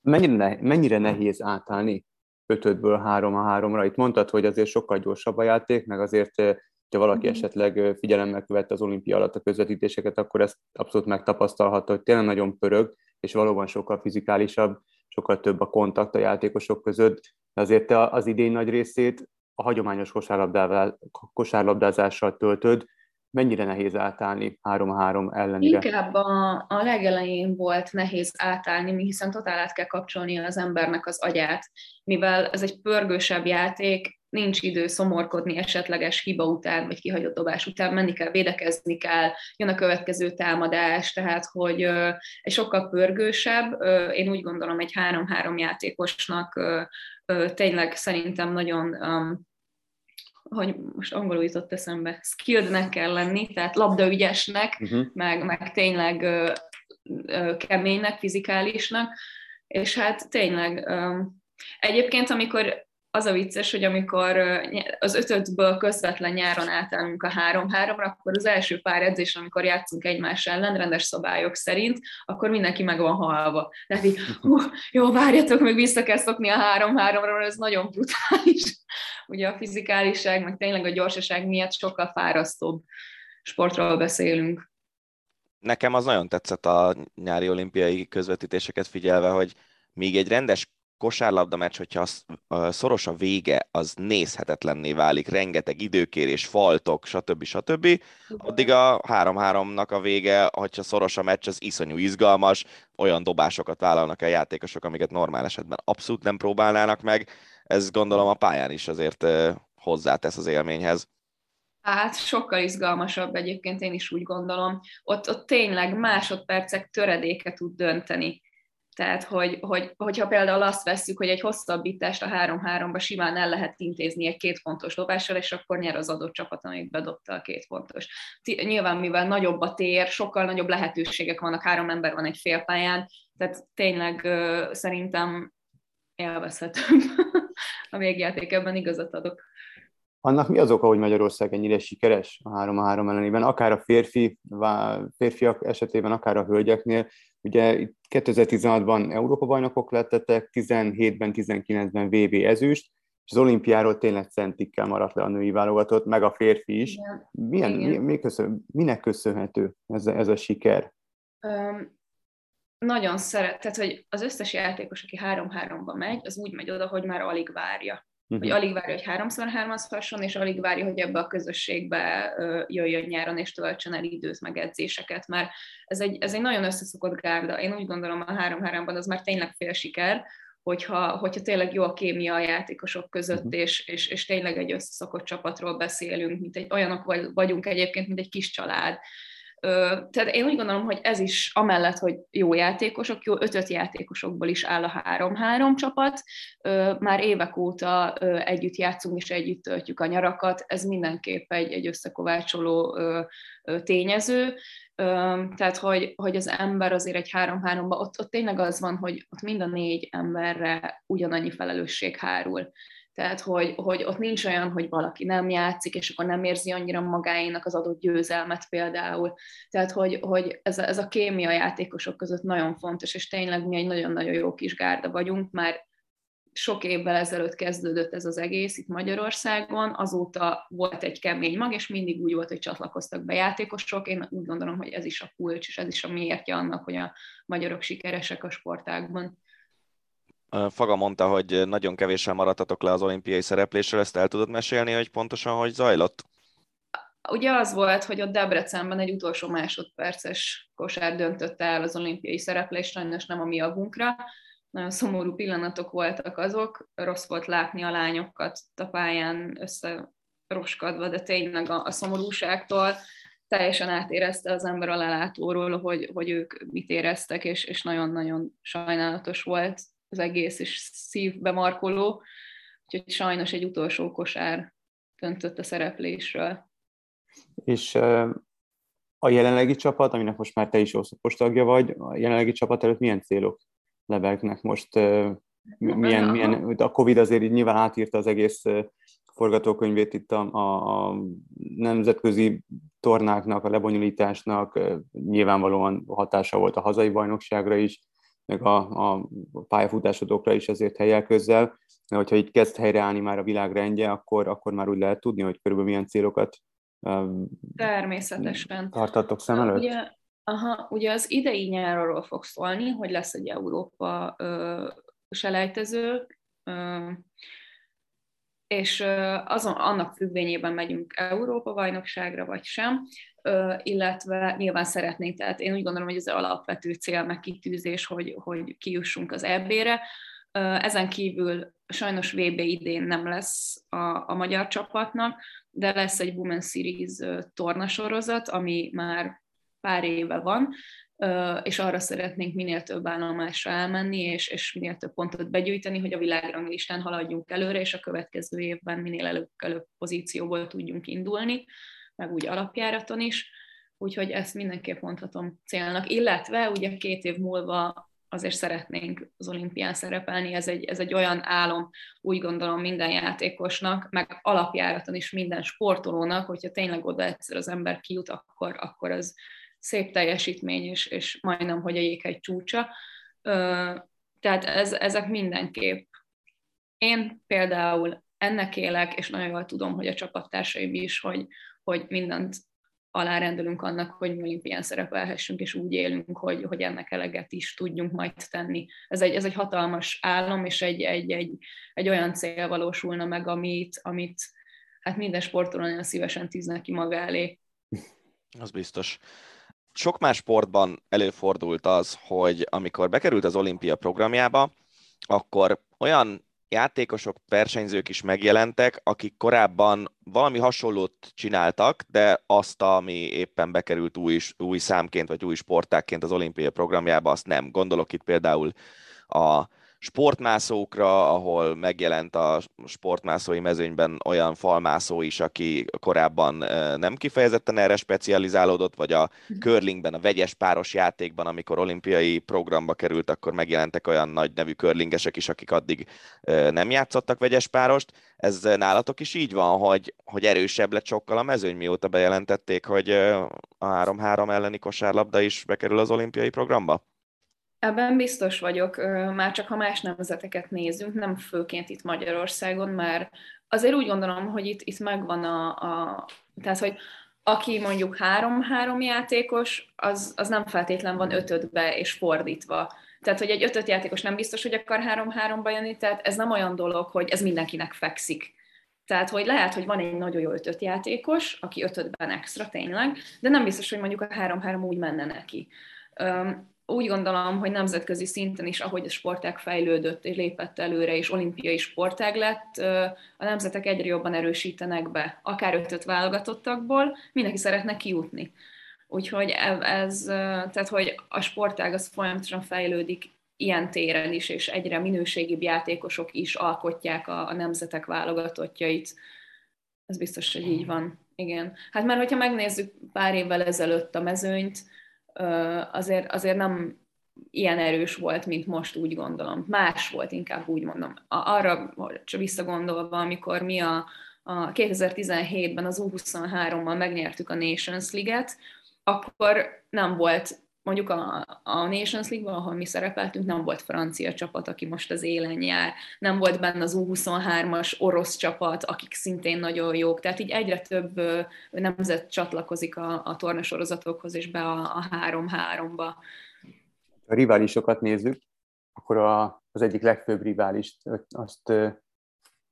Mennyire, ne, mennyire nehéz átállni ötötből három a háromra? Itt mondtad, hogy azért sokkal gyorsabb a játék, meg azért, eh, ha valaki mm-hmm. esetleg figyelemmel követte az olimpia alatt a közvetítéseket, akkor ezt abszolút megtapasztalhatta, hogy tényleg nagyon pörög, és valóban sokkal fizikálisabb sokkal több a kontakt a játékosok között, de azért te az idény nagy részét a hagyományos kosárlabdázással töltöd, mennyire nehéz átállni 3-3 ellenére? Inkább a, a legelején volt nehéz átállni, hiszen totál át kell kapcsolni az embernek az agyát, mivel ez egy pörgősebb játék, nincs idő szomorkodni esetleges hiba után, vagy kihagyott dobás után, menni kell, védekezni kell, jön a következő támadás, tehát hogy egy sokkal pörgősebb, én úgy gondolom egy három-három játékosnak tényleg szerintem nagyon hogy most angolul jutott eszembe, skillednek kell lenni, tehát labdaügyesnek, uh-huh. meg, meg tényleg ö, ö, keménynek, fizikálisnak, és hát tényleg ö, egyébként, amikor az a vicces, hogy amikor az ötötből közvetlen nyáron átállunk a három-háromra, akkor az első pár edzés, amikor játszunk egymás ellen, rendes szabályok szerint, akkor mindenki meg van halva. Tehát így, (laughs) hú, jó, várjatok, meg vissza kell szokni a három-háromra, mert ez nagyon brutális. (laughs) Ugye a fizikáliság, meg tényleg a gyorsaság miatt sokkal fárasztóbb sportról beszélünk. Nekem az nagyon tetszett a nyári olimpiai közvetítéseket figyelve, hogy még egy rendes kosárlabda meccs, hogyha szoros a vége, az nézhetetlenné válik, rengeteg időkérés, faltok, stb. stb. Addig a 3-3-nak a vége, hogyha szoros a meccs, az iszonyú izgalmas, olyan dobásokat vállalnak a játékosok, amiket normál esetben abszolút nem próbálnának meg. Ez gondolom a pályán is azért hozzátesz az élményhez. Hát sokkal izgalmasabb egyébként, én is úgy gondolom. Ott, ott tényleg másodpercek töredéke tud dönteni Tehát, hogy, hogy, hogyha például azt vesszük, hogy egy hosszabbítást a 3-3-ba simán el lehet intézni egy két pontos dobással, és akkor nyer az adott csapat, amelyik bedobta a két pontos. Nyilván, mivel nagyobb a tér, sokkal nagyobb lehetőségek vannak, három ember van egy félpályán, tehát tényleg szerintem élvezhetőbb (laughs) a végjáték, ebben igazat adok. Annak mi az oka, hogy Magyarország ennyire sikeres a 3-3 ellenében, akár a férfi, férfiak esetében, akár a hölgyeknél? Ugye 2016-ban Európa bajnokok lettetek, 17-ben, 19-ben VB ezüst, és az olimpiáról tényleg centikkel maradt le a női válogatott, meg a férfi is. Igen. Milyen, Igen. Mi, mi köszön, minek köszönhető ez a, ez a siker? Um, nagyon szeret, tehát hogy az összes játékos, aki 3-3-ba megy, az úgy megy oda, hogy már alig várja. Hogy alig várja, hogy háromszor hármazhasson, és alig várja, hogy ebbe a közösségbe jöjjön nyáron, és töltsön el időt, meg edzéseket, mert ez egy, ez egy nagyon összeszokott gárda. Én úgy gondolom, a 3-3-ban az már tényleg fél siker, hogyha, hogyha tényleg jó a kémia a játékosok között, uh-huh. és, és, és tényleg egy összeszokott csapatról beszélünk, mint egy, olyanok vagyunk egyébként, mint egy kis család, tehát én úgy gondolom, hogy ez is amellett, hogy jó játékosok, jó ötöt játékosokból is áll a három-három csapat, már évek óta együtt játszunk és együtt töltjük a nyarakat, ez mindenképp egy, egy összekovácsoló tényező, tehát hogy, hogy az ember azért egy három-háromba, ott, ott tényleg az van, hogy ott mind a négy emberre ugyanannyi felelősség hárul. Tehát, hogy, hogy ott nincs olyan, hogy valaki nem játszik, és akkor nem érzi annyira magáénak az adott győzelmet például. Tehát, hogy, hogy ez, a, ez a kémia játékosok között nagyon fontos, és tényleg mi egy nagyon-nagyon jó kis gárda vagyunk, már sok évvel ezelőtt kezdődött ez az egész itt Magyarországon, azóta volt egy kemény mag, és mindig úgy volt, hogy csatlakoztak be játékosok. Én úgy gondolom, hogy ez is a kulcs, és ez is a miértje annak, hogy a magyarok sikeresek a sportákban. Faga mondta, hogy nagyon kevéssel maradtatok le az olimpiai szereplésről, ezt el tudod mesélni, hogy pontosan hogy zajlott? Ugye az volt, hogy ott Debrecenben egy utolsó másodperces kosár döntötte el az olimpiai szereplést, sajnos nem a mi agunkra. Nagyon szomorú pillanatok voltak azok, rossz volt látni a lányokat a pályán összeroskadva, de tényleg a, a szomorúságtól teljesen átérezte az ember a lelátóról, hogy, hogy ők mit éreztek, és, és nagyon-nagyon sajnálatos volt az egész, és szívbe markoló, úgyhogy sajnos egy utolsó kosár döntött a szereplésről. És a jelenlegi csapat, aminek most már te is oszlopos tagja vagy, a jelenlegi csapat előtt milyen célok lebegnek most? Milyen, milyen, a Covid azért így nyilván átírta az egész forgatókönyvét itt a, a, a nemzetközi tornáknak, a lebonyolításnak, nyilvánvalóan hatása volt a hazai bajnokságra is, meg a, a pályafutásodokra is azért helyel közel, de hogyha így kezd helyreállni már a világrendje, akkor, akkor már úgy lehet tudni, hogy körülbelül milyen célokat Természetesen. tartatok szem előtt? Ugye, aha, ugye az idei nyárról fog szólni, hogy lesz egy Európa ö, selejtező, ö, és azon, annak függvényében megyünk Európa-bajnokságra, vagy sem, illetve nyilván szeretnénk, tehát én úgy gondolom, hogy ez alapvető cél, meg kitűzés, hogy, hogy kijussunk az EB-re. Ezen kívül sajnos VB idén nem lesz a, a magyar csapatnak, de lesz egy Women Series tornasorozat, ami már pár éve van, és arra szeretnénk minél több állomásra elmenni, és, és minél több pontot begyűjteni, hogy a világranglistán haladjunk előre, és a következő évben minél előbb, előbb pozícióból tudjunk indulni, meg úgy alapjáraton is. Úgyhogy ezt mindenképp mondhatom célnak. Illetve ugye két év múlva azért szeretnénk az olimpián szerepelni, ez egy, ez egy olyan álom, úgy gondolom minden játékosnak, meg alapjáraton is minden sportolónak, hogyha tényleg oda egyszer az ember kijut, akkor, akkor az, szép teljesítmény, és, és majdnem, hogy a jéghegy csúcsa. Tehát ez, ezek mindenképp. Én például ennek élek, és nagyon jól tudom, hogy a csapattársaim is, hogy, hogy mindent alárendelünk annak, hogy mi olimpián szerepelhessünk, és úgy élünk, hogy, hogy ennek eleget is tudjunk majd tenni. Ez egy, ez egy hatalmas álom, és egy, egy, egy, egy olyan cél valósulna meg, amit, amit hát minden sportoló nagyon szívesen tűz neki maga elé. Az biztos sok más sportban előfordult az, hogy amikor bekerült az olimpia programjába, akkor olyan játékosok, versenyzők is megjelentek, akik korábban valami hasonlót csináltak, de azt, ami éppen bekerült új, új számként, vagy új sportákként az olimpiai programjába, azt nem. Gondolok itt például a sportmászókra, ahol megjelent a sportmászói mezőnyben olyan falmászó is, aki korábban nem kifejezetten erre specializálódott, vagy a mhm. curlingben, a vegyes páros játékban, amikor olimpiai programba került, akkor megjelentek olyan nagy nevű curlingesek is, akik addig nem játszottak vegyes párost. Ez nálatok is így van, hogy, hogy erősebb lett sokkal a mezőny, mióta bejelentették, hogy a 3-3 elleni kosárlabda is bekerül az olimpiai programba? Ebben biztos vagyok, már csak ha más nemzeteket nézünk, nem főként itt Magyarországon, mert azért úgy gondolom, hogy itt, itt megvan a, a tehát, hogy aki mondjuk három-három játékos, az, az nem feltétlen van ötödbe és fordítva. Tehát, hogy egy ötöt játékos nem biztos, hogy akar három-háromba jönni, tehát ez nem olyan dolog, hogy ez mindenkinek fekszik. Tehát, hogy lehet, hogy van egy nagyon jó ötöt játékos, aki ötödben extra tényleg, de nem biztos, hogy mondjuk a három-három úgy menne neki úgy gondolom, hogy nemzetközi szinten is, ahogy a sportág fejlődött és lépett előre, és olimpiai sportág lett, a nemzetek egyre jobban erősítenek be, akár ötöt válogatottakból, mindenki szeretne kijutni. Úgyhogy ez, tehát hogy a sportág az folyamatosan fejlődik ilyen téren is, és egyre minőségibb játékosok is alkotják a, a nemzetek válogatottjait. Ez biztos, hogy így van. Igen. Hát már hogyha megnézzük pár évvel ezelőtt a mezőnyt, azért, azért nem ilyen erős volt, mint most úgy gondolom. Más volt, inkább úgy mondom. Arra csak visszagondolva, amikor mi a, a 2017-ben az U23-mal megnyertük a Nations League-et, akkor nem volt mondjuk a, a Nations League-ban, ahol mi szerepeltünk, nem volt francia csapat, aki most az élen jár, nem volt benne az U23-as orosz csapat, akik szintén nagyon jók, tehát így egyre több nemzet csatlakozik a, a tornasorozatokhoz és be a, a 3-3-ba. A riválisokat nézzük, akkor a, az egyik legfőbb riválist, azt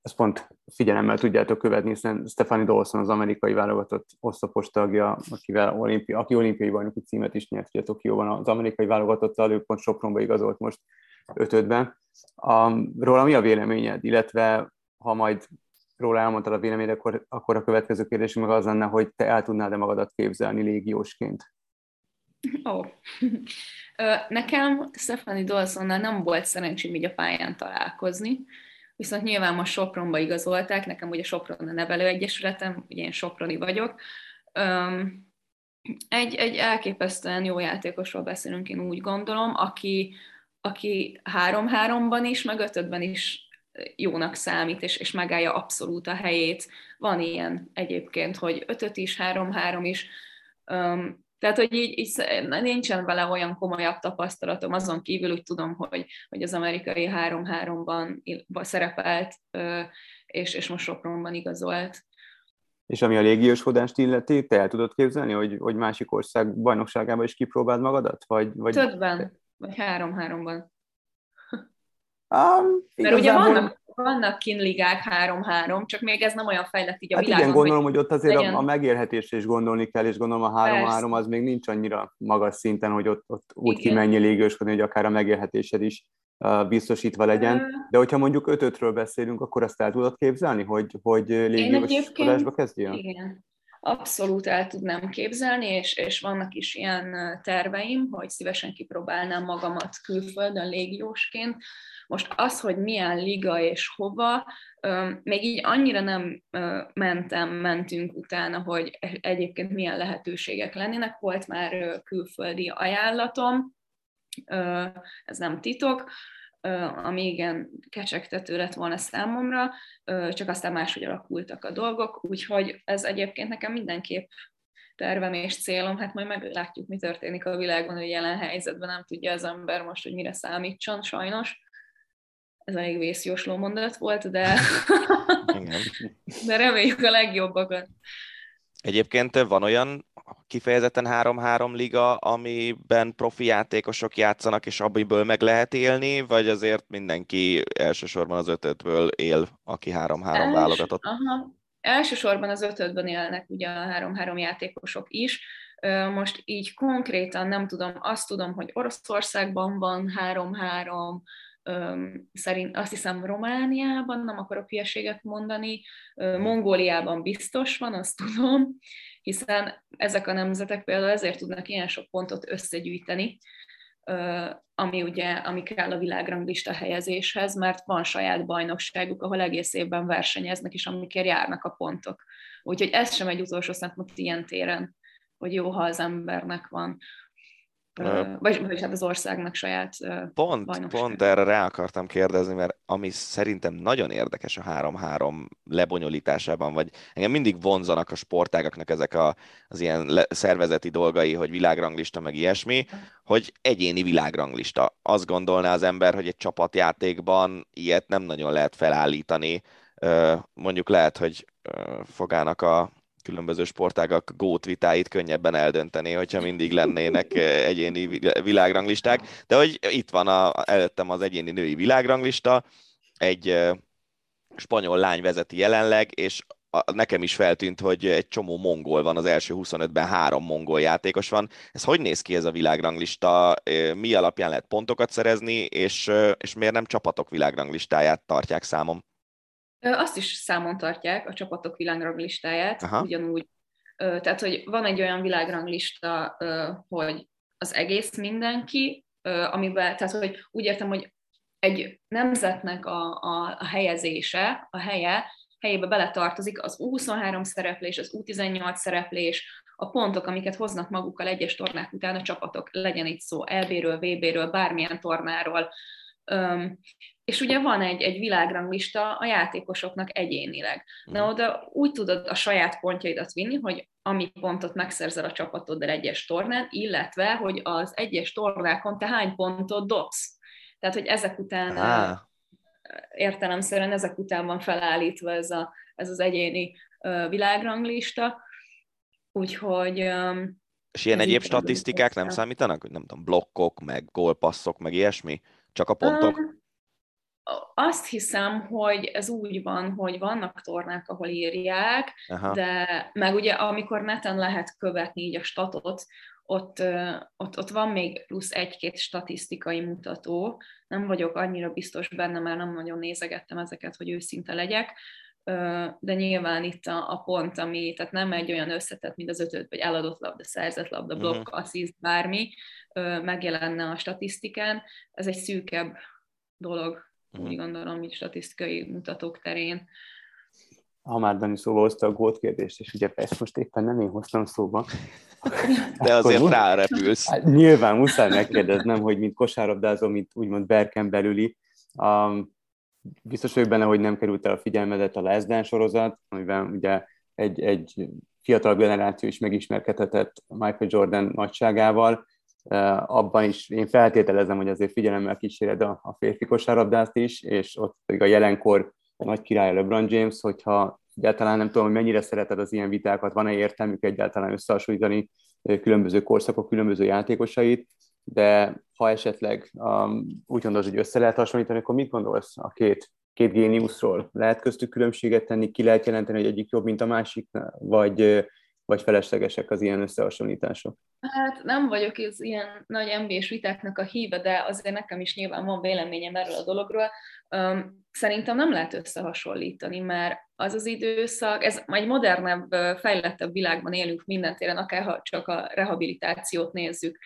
ezt pont figyelemmel tudjátok követni, hiszen Stephanie Dawson az amerikai válogatott oszlopos tagja, akivel olimpi, aki olimpiai bajnoki címet is nyert ugye Tokióban az amerikai válogatottal, ő pont Sopronba igazolt most ötödben. A, róla mi a véleményed, illetve ha majd róla elmondtad a véleményed, akkor, akkor a következő kérdés meg az lenne, hogy te el tudnád-e magadat képzelni légiósként? Ó. Oh. Nekem Stephanie Dawsonnal nem volt szerencsém így a pályán találkozni, viszont nyilván most Sopronba igazolták, nekem ugye Sopron a nevelőegyesületem, ugye én Soproni vagyok. Egy, egy elképesztően jó játékosról beszélünk, én úgy gondolom, aki, aki három-háromban is, meg ötödben is jónak számít, és, és megállja abszolút a helyét. Van ilyen egyébként, hogy ötöt is, három-három is. Tehát, hogy így, így nincsen vele olyan komolyabb tapasztalatom, azon kívül úgy tudom, hogy, hogy az amerikai 3-3-ban szerepelt, és, és most Sopronban igazolt. És ami a légiósodást illeti, te el tudod képzelni, hogy, hogy másik ország bajnokságában is kipróbáld magadat? Vagy, vagy... Többen, vagy három-háromban. Um, Mert ugye vannak vannak kinligák 3-3, csak még ez nem olyan fejlett így a hát világon. igen, gondolom, hogy, hogy ott azért legyen... a, megélhetésre is gondolni kell, és gondolom a 3-3 az még nincs annyira magas szinten, hogy ott, ott úgy igen. kimenj légősködni, hogy akár a megélhetésed is uh, biztosítva legyen. De hogyha mondjuk 5-5-ről beszélünk, akkor azt el tudod képzelni, hogy, hogy légőskodásba kezdjél? Igen. Abszolút el tudnám képzelni, és, és vannak is ilyen terveim, hogy szívesen kipróbálnám magamat külföldön légiósként, most az, hogy milyen liga és hova, még így annyira nem mentem, mentünk utána, hogy egyébként milyen lehetőségek lennének. Volt már külföldi ajánlatom, ez nem titok, ami igen kecsegtető lett volna számomra, csak aztán máshogy alakultak a dolgok, úgyhogy ez egyébként nekem mindenképp tervem és célom, hát majd meglátjuk, mi történik a világban, hogy jelen helyzetben nem tudja az ember most, hogy mire számítson, sajnos ez elég vészjósló mondat volt, de, (laughs) de reméljük a legjobbakat. Egyébként van olyan kifejezetten 3-3 liga, amiben profi játékosok játszanak, és abból meg lehet élni, vagy azért mindenki elsősorban az ötötből él, aki 3-3 Els, válogatott? Aha. Elsősorban az ötötben élnek ugye a 3-3 játékosok is. Most így konkrétan nem tudom, azt tudom, hogy Oroszországban van 3-3, szerint azt hiszem Romániában, nem akarok hülyeséget mondani, Mongóliában biztos van, azt tudom, hiszen ezek a nemzetek például ezért tudnak ilyen sok pontot összegyűjteni, ami ugye, ami kell a világranglista helyezéshez, mert van saját bajnokságuk, ahol egész évben versenyeznek, és amikért járnak a pontok. Úgyhogy ez sem egy utolsó szempont ilyen téren, hogy jó, ha az embernek van vagy, vagy hát az országnak saját Pont, pont erre rá akartam kérdezni, mert ami szerintem nagyon érdekes a 3-3 lebonyolításában, vagy engem mindig vonzanak a sportágaknak ezek a, az ilyen le, szervezeti dolgai, hogy világranglista, meg ilyesmi, hogy egyéni világranglista. Azt gondolná az ember, hogy egy csapatjátékban ilyet nem nagyon lehet felállítani. Mondjuk lehet, hogy fogának a különböző sportágak gót vitáit könnyebben eldönteni, hogyha mindig lennének eh, egyéni világranglisták, de hogy itt van a, előttem az egyéni női világranglista, egy eh, spanyol lány vezeti jelenleg, és a, nekem is feltűnt, hogy egy csomó mongol van, az első 25-ben három mongol játékos van. Ez hogy néz ki ez a világranglista? Eh, mi alapján lehet pontokat szerezni, és, és miért nem csapatok világranglistáját tartják számom? Azt is számon tartják, a csapatok világranglistáját, Aha. ugyanúgy. Tehát, hogy van egy olyan világranglista, hogy az egész mindenki, amiben, tehát, hogy úgy értem, hogy egy nemzetnek a, a, a helyezése, a helye, helyébe beletartozik az U23 szereplés, az U18 szereplés, a pontok, amiket hoznak magukkal egyes tornák után a csapatok, legyen itt szó LB-ről, VB-ről, bármilyen tornáról, és ugye van egy, egy világranglista a játékosoknak egyénileg. Na mhm. oda úgy tudod a saját pontjaidat vinni, hogy ami pontot megszerzel a csapatoddal egyes tornán, illetve, hogy az egyes tornákon te hány pontot dobsz. Tehát, hogy ezek után ah. értelemszerűen ezek után van felállítva ez, a, ez az egyéni világranglista. Úgyhogy és ilyen egyéb statisztikák nem számítanak? Nem tudom, blokkok, meg gólpasszok, meg ilyesmi? Csak a pontok? Um, azt hiszem, hogy ez úgy van, hogy vannak tornák, ahol írják, Aha. de meg ugye amikor neten lehet követni így a statot, ott, ott, ott van még plusz egy-két statisztikai mutató. Nem vagyok annyira biztos benne, mert nem nagyon nézegettem ezeket, hogy őszinte legyek, de nyilván itt a, a pont, ami, tehát nem egy olyan összetett, mint az ötöt, vagy eladott labda, szerzett labda, blokk, uh-huh. assziszt, bármi, megjelenne a statisztikán. Ez egy szűkebb dolog, uh-huh. úgy gondolom, mint statisztikai mutatók terén. Ha már Dani szóba hozta a gót kérdést, és ugye ezt most éppen nem én hoztam szóba. De azért rárepülsz. Hát, nyilván muszáj megkérdeznem, hogy mint kosárlabdázó, mint úgymond berken belüli, um, biztos vagyok benne, hogy nem került el a figyelmedet a Last sorozat, amiben ugye egy, egy fiatal generáció is megismerkedhetett Michael Jordan nagyságával, abban is én feltételezem, hogy azért figyelemmel kíséred a, a férfi kosárlabdát is, és ott pedig a jelenkor a nagy király LeBron James, hogyha egyáltalán nem tudom, hogy mennyire szereted az ilyen vitákat, van-e értelmük egyáltalán összehasonlítani különböző korszakok különböző játékosait, de ha esetleg um, úgy gondolod, hogy össze lehet hasonlítani, akkor mit gondolsz a két, két géniuszról? Lehet köztük különbséget tenni, ki lehet jelenteni, hogy egyik jobb, mint a másik, vagy vagy feleslegesek az ilyen összehasonlítások? Hát nem vagyok az ilyen nagy nba vitáknak a híve, de azért nekem is nyilván van véleményem erről a dologról. Szerintem nem lehet összehasonlítani, mert az az időszak, ez egy modernebb, fejlettebb világban élünk minden téren, akár ha csak a rehabilitációt nézzük.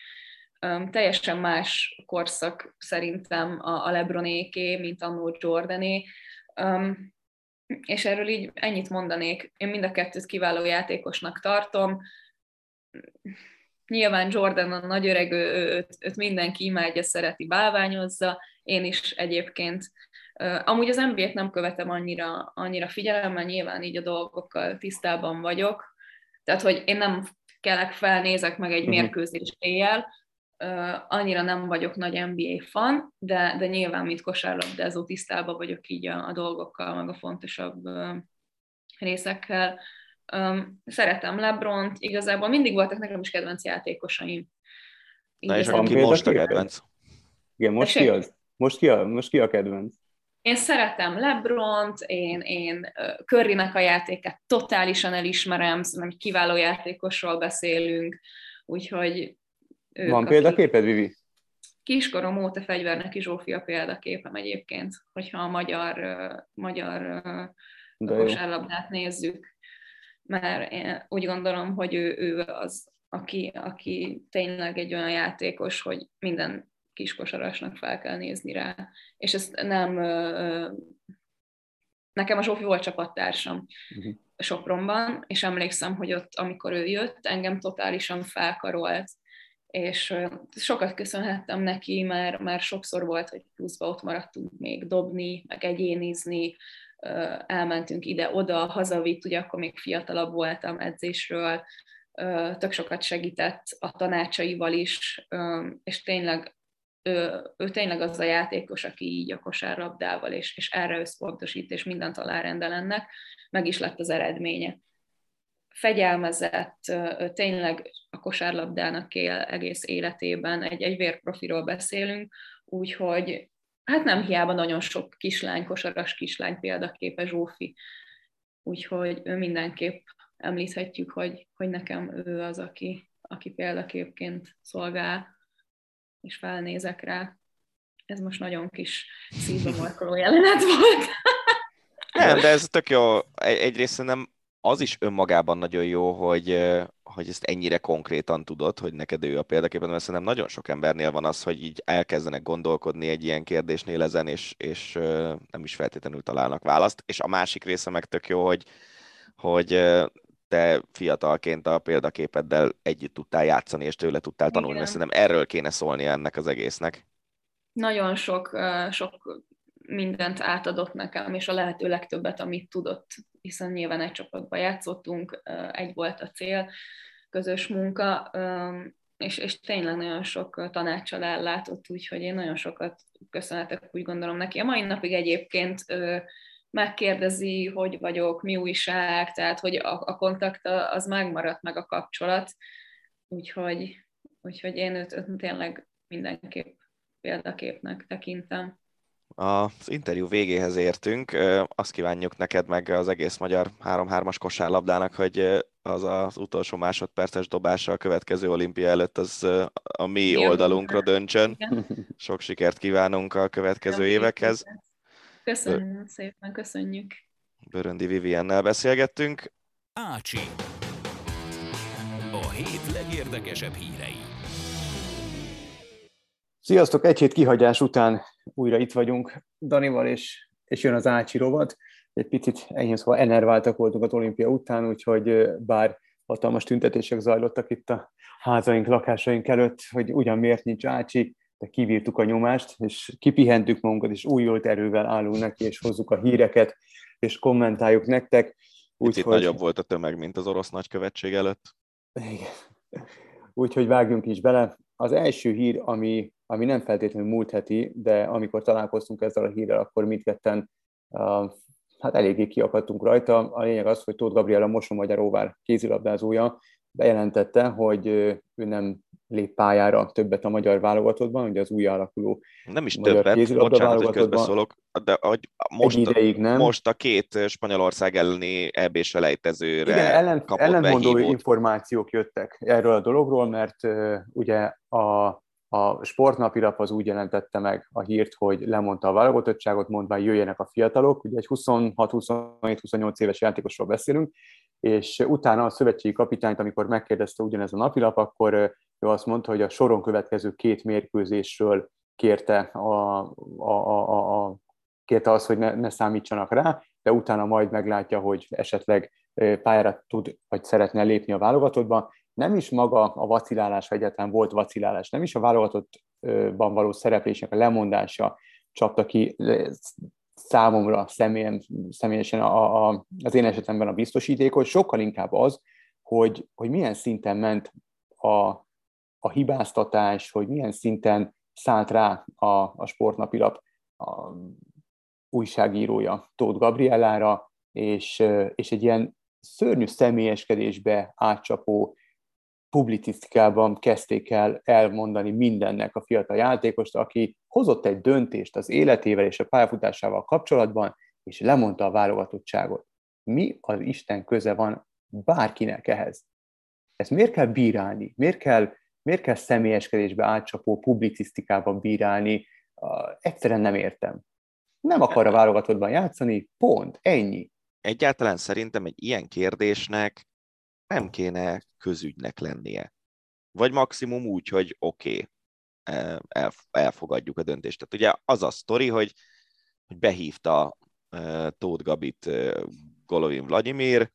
Teljesen más korszak szerintem a Lebronéké, mint a Jordané és erről így ennyit mondanék. Én mind a kettőt kiváló játékosnak tartom. Nyilván Jordan a nagy öreg, őt, őt mindenki imádja, szereti, bálványozza. Én is egyébként. Amúgy az nba nem követem annyira, annyira figyelemmel, nyilván így a dolgokkal tisztában vagyok. Tehát, hogy én nem kelek fel, nézek meg egy uh-huh. mérkőzés éjjel, annyira nem vagyok nagy NBA fan, de, de nyilván, mint kosárlabdázó tisztában vagyok így a, a dolgokkal, meg a fontosabb részekkel. Szeretem Lebront, igazából mindig voltak nekem is kedvenc játékosaim. Na és van ki most a kedvenc? Igen, most ki az? Most ki a, most ki a kedvenc? Én szeretem Lebront, én, én Currynek a játékát totálisan elismerem, szerintem kiváló játékosról beszélünk, úgyhogy ők, Van példaképed, Vivi? kiskorom óta fegyverneki Zsófia példaképem egyébként, hogyha a magyar, magyar kosárlabdát nézzük, mert én úgy gondolom, hogy ő, ő az, aki, aki tényleg egy olyan játékos, hogy minden kiskosarasnak fel kell nézni rá. És ezt nem... Nekem a Zsófi volt csapattársam uh-huh. Sopronban, és emlékszem, hogy ott, amikor ő jött, engem totálisan felkarolt, és sokat köszönhettem neki, mert, mert sokszor volt, hogy pluszba ott maradtunk még dobni, meg egyénizni, elmentünk ide-oda, hazavitt, ugye akkor még fiatalabb voltam edzésről, tök sokat segített a tanácsaival is, és tényleg ő, ő tényleg az a játékos, aki így a kosárlabdával, és, és erre összpontosít, és mindent alárendel ennek, meg is lett az eredménye. Fegyelmezett, tényleg a kosárlabdának él egész életében, egy, egy vérprofiról beszélünk, úgyhogy hát nem hiába nagyon sok kislány, kosaras kislány példaképe Zsófi, úgyhogy ő mindenképp említhetjük, hogy, hogy nekem ő az, aki, aki példaképként szolgál, és felnézek rá. Ez most nagyon kis szívbe markoló jelenet volt. Nem, de ez tök jó. Egyrészt nem az is önmagában nagyon jó, hogy, hogy ezt ennyire konkrétan tudod, hogy neked ő a példaképpen, mert szerintem nagyon sok embernél van az, hogy így elkezdenek gondolkodni egy ilyen kérdésnél ezen, és, és nem is feltétlenül találnak választ. És a másik része meg tök jó, hogy, hogy te fiatalként a példaképeddel együtt tudtál játszani, és tőle tudtál tanulni, mert szerintem erről kéne szólni ennek az egésznek. Nagyon sok, sok mindent átadott nekem, és a lehető legtöbbet, amit tudott, hiszen nyilván egy csapatban játszottunk, egy volt a cél, közös munka, és, és tényleg nagyon sok tanácsal ellátott, úgyhogy én nagyon sokat köszönhetek, úgy gondolom neki. A mai napig egyébként megkérdezi, hogy vagyok, mi újság, tehát hogy a, a kontakt az megmaradt meg a kapcsolat, úgyhogy, úgyhogy én őt, őt tényleg mindenképp példaképnek tekintem. Az interjú végéhez értünk. Azt kívánjuk neked meg az egész magyar 3-3-as kosárlabdának, hogy az az utolsó másodperces dobása a következő olimpia előtt az a mi Jó, oldalunkra döntsön. Sok sikert kívánunk a következő évekhez. Köszönjük szépen, köszönjük. Böröndi Viviennel beszélgettünk. Ácsi. A hét legérdekesebb hírei. Sziasztok! Egy hét kihagyás után újra itt vagyunk Danival, és, és jön az Ácsi rovat. Egy picit enyhén szóval enerváltak voltunk az olimpia után, úgyhogy bár hatalmas tüntetések zajlottak itt a házaink, lakásaink előtt, hogy ugyan miért nincs Ácsi, de kivírtuk a nyomást, és kipihentük magunkat, és újult erővel állunk neki, és hozzuk a híreket, és kommentáljuk nektek. Úgyhogy hogy... nagyobb volt a tömeg, mint az orosz nagykövetség előtt. Igen. Úgyhogy vágjunk is bele. Az első hír, ami, ami nem feltétlenül múlt heti, de amikor találkoztunk ezzel a hírrel, akkor mindketten uh, hát eléggé kiakadtunk rajta. A lényeg az, hogy Tóth Gabriela Mosomagyaróvár kézilabdázója bejelentette, hogy ő nem lép pályára többet a magyar válogatottban, ugye az új alakuló Nem is többet, bocsánat, hogy közbeszólok, de hogy most, ideig nem. most a két Spanyolország elleni eb selejtezőre Igen, ellen, kapott ellentmondó információk jöttek erről a dologról, mert uh, ugye a a sportnapilap az úgy jelentette meg a hírt, hogy lemondta a válogatottságot, mondva jöjjenek a fiatalok. Ugye egy 26-27-28 éves játékosról beszélünk, és utána a szövetségi kapitányt, amikor megkérdezte ugyanez a napilap, akkor ő azt mondta, hogy a soron következő két mérkőzésről kérte, a, a, a, a, kérte azt, hogy ne, ne számítsanak rá, de utána majd meglátja, hogy esetleg pályára tud, vagy szeretne lépni a válogatottba. Nem is maga a vacilálás, egyáltalán volt vacilálás, nem is a válogatottban való szereplésnek a lemondása csapta ki számomra személyen, személyesen a, a, az én esetemben a biztosítékot, sokkal inkább az, hogy, hogy milyen szinten ment a, a hibáztatás, hogy milyen szinten szállt rá a, a sportnapilap a újságírója Tóth Gabriellára, és, és egy ilyen szörnyű személyeskedésbe átcsapó publicisztikában kezdték el elmondani mindennek a fiatal játékost, aki hozott egy döntést az életével és a pályafutásával kapcsolatban, és lemondta a válogatottságot. Mi az Isten köze van bárkinek ehhez? Ezt miért kell bírálni? Miért kell Miért kell személyeskedésbe átcsapó publicisztikában bírálni? Egyszerűen nem értem. Nem akar a válogatottban játszani, pont, ennyi. Egyáltalán szerintem egy ilyen kérdésnek nem kéne közügynek lennie. Vagy maximum úgy, hogy oké, okay, elfogadjuk a döntést. Tehát ugye az a sztori, hogy, hogy behívta Tóth Gabit Golovin Vladimir,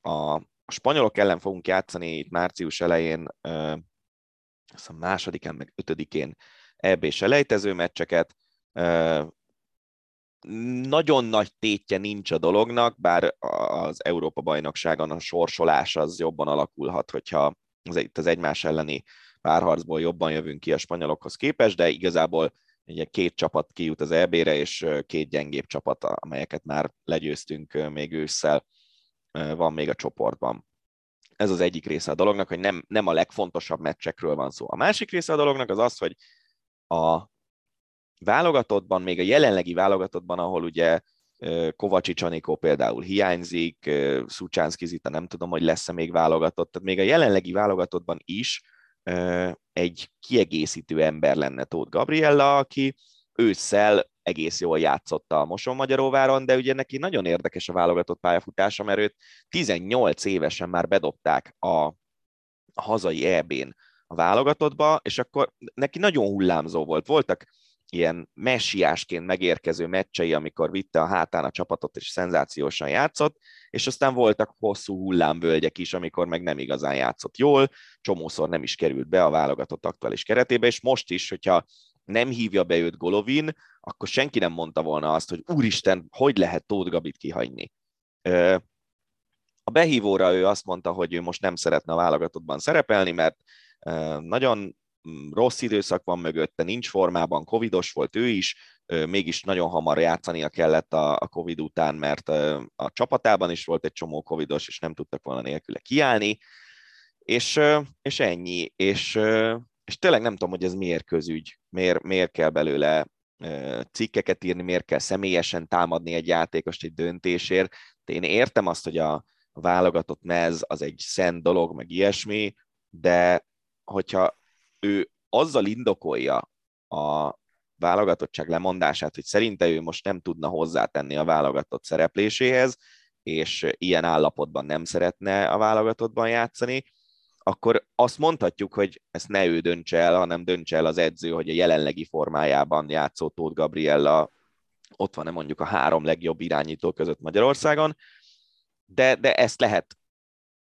a, a spanyolok ellen fogunk játszani itt március elején, azt a másodikán, meg ötödikén EB-s elejtező meccseket. Nagyon nagy tétje nincs a dolognak, bár az Európa-bajnokságon a sorsolás az jobban alakulhat, hogyha az, itt az egymás elleni párharcból jobban jövünk ki a spanyolokhoz képest, de igazából ugye két csapat kijut az EB-re, és két gyengébb csapat, amelyeket már legyőztünk még ősszel, van még a csoportban. Ez az egyik része a dolognak, hogy nem, nem a legfontosabb meccsekről van szó. A másik része a dolognak az az, hogy a válogatottban, még a jelenlegi válogatottban, ahol ugye Kovacsics Anikó például hiányzik, Szucsánszki Zita nem tudom, hogy lesz-e még válogatott, tehát még a jelenlegi válogatottban is egy kiegészítő ember lenne Tóth Gabriella, aki ősszel egész jól játszotta a Moson Magyaróváron, de ugye neki nagyon érdekes a válogatott pályafutása, mert őt 18 évesen már bedobták a, hazai EB-n a válogatottba, és akkor neki nagyon hullámzó volt. Voltak ilyen messiásként megérkező meccsei, amikor vitte a hátán a csapatot, és szenzációsan játszott, és aztán voltak hosszú hullámvölgyek is, amikor meg nem igazán játszott jól, csomószor nem is került be a válogatott aktuális keretébe, és most is, hogyha nem hívja be őt Golovin, akkor senki nem mondta volna azt, hogy úristen, hogy lehet Tóth Gabit kihagyni. A behívóra ő azt mondta, hogy ő most nem szeretne a válogatottban szerepelni, mert nagyon rossz időszak van mögötte, nincs formában, covidos volt ő is, mégis nagyon hamar játszania kellett a, Covid után, mert a csapatában is volt egy csomó covidos, és nem tudtak volna nélküle kiállni, és, és ennyi, és, és tényleg nem tudom, hogy ez miért közügy, miért, miért kell belőle cikkeket írni, miért kell személyesen támadni egy játékost egy döntésért. De én értem azt, hogy a, válogatott mez az egy szent dolog, meg ilyesmi, de hogyha ő azzal indokolja a válogatottság lemondását, hogy szerinte ő most nem tudna hozzátenni a válogatott szerepléséhez, és ilyen állapotban nem szeretne a válogatottban játszani, akkor azt mondhatjuk, hogy ezt ne ő döntse el, hanem döntse el az edző, hogy a jelenlegi formájában játszó Tóth Gabriella ott van-e mondjuk a három legjobb irányító között Magyarországon, de, de ezt lehet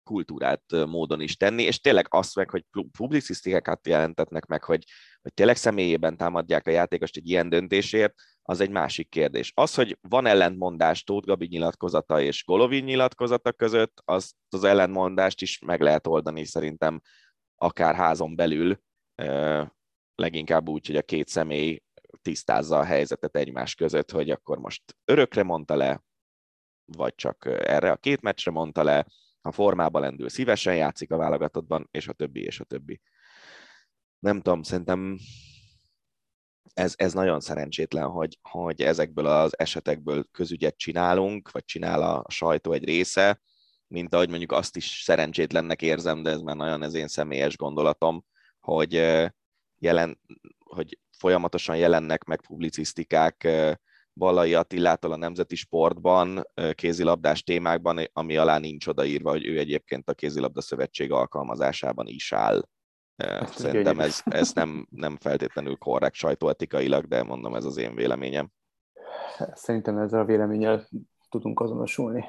kultúrát módon is tenni, és tényleg azt meg, hogy publicisztikákat jelentetnek meg, hogy, hogy tényleg személyében támadják a játékost egy ilyen döntésért, az egy másik kérdés. Az, hogy van ellentmondás Tóth Gabi nyilatkozata és Golovin nyilatkozata között, az, az ellentmondást is meg lehet oldani szerintem akár házon belül, leginkább úgy, hogy a két személy tisztázza a helyzetet egymás között, hogy akkor most örökre mondta le, vagy csak erre a két meccsre mondta le, ha formában lendül, szívesen játszik a válogatottban, és a többi, és a többi. Nem tudom, szerintem ez, ez nagyon szerencsétlen, hogy, hogy ezekből az esetekből közügyet csinálunk, vagy csinál a sajtó egy része, mint ahogy mondjuk azt is szerencsétlennek érzem, de ez már nagyon az én személyes gondolatom, hogy, jelen, hogy folyamatosan jelennek meg publicisztikák Balai Attilától a Nemzeti Sportban, kézilabdás témákban, ami alá nincs odaírva, hogy ő egyébként a kézilabda szövetség alkalmazásában is áll. Hát, Szerintem ez, ez nem, nem feltétlenül korrekt sajtóetikailag, de mondom, ez az én véleményem. Szerintem ezzel a véleménnyel tudunk azonosulni.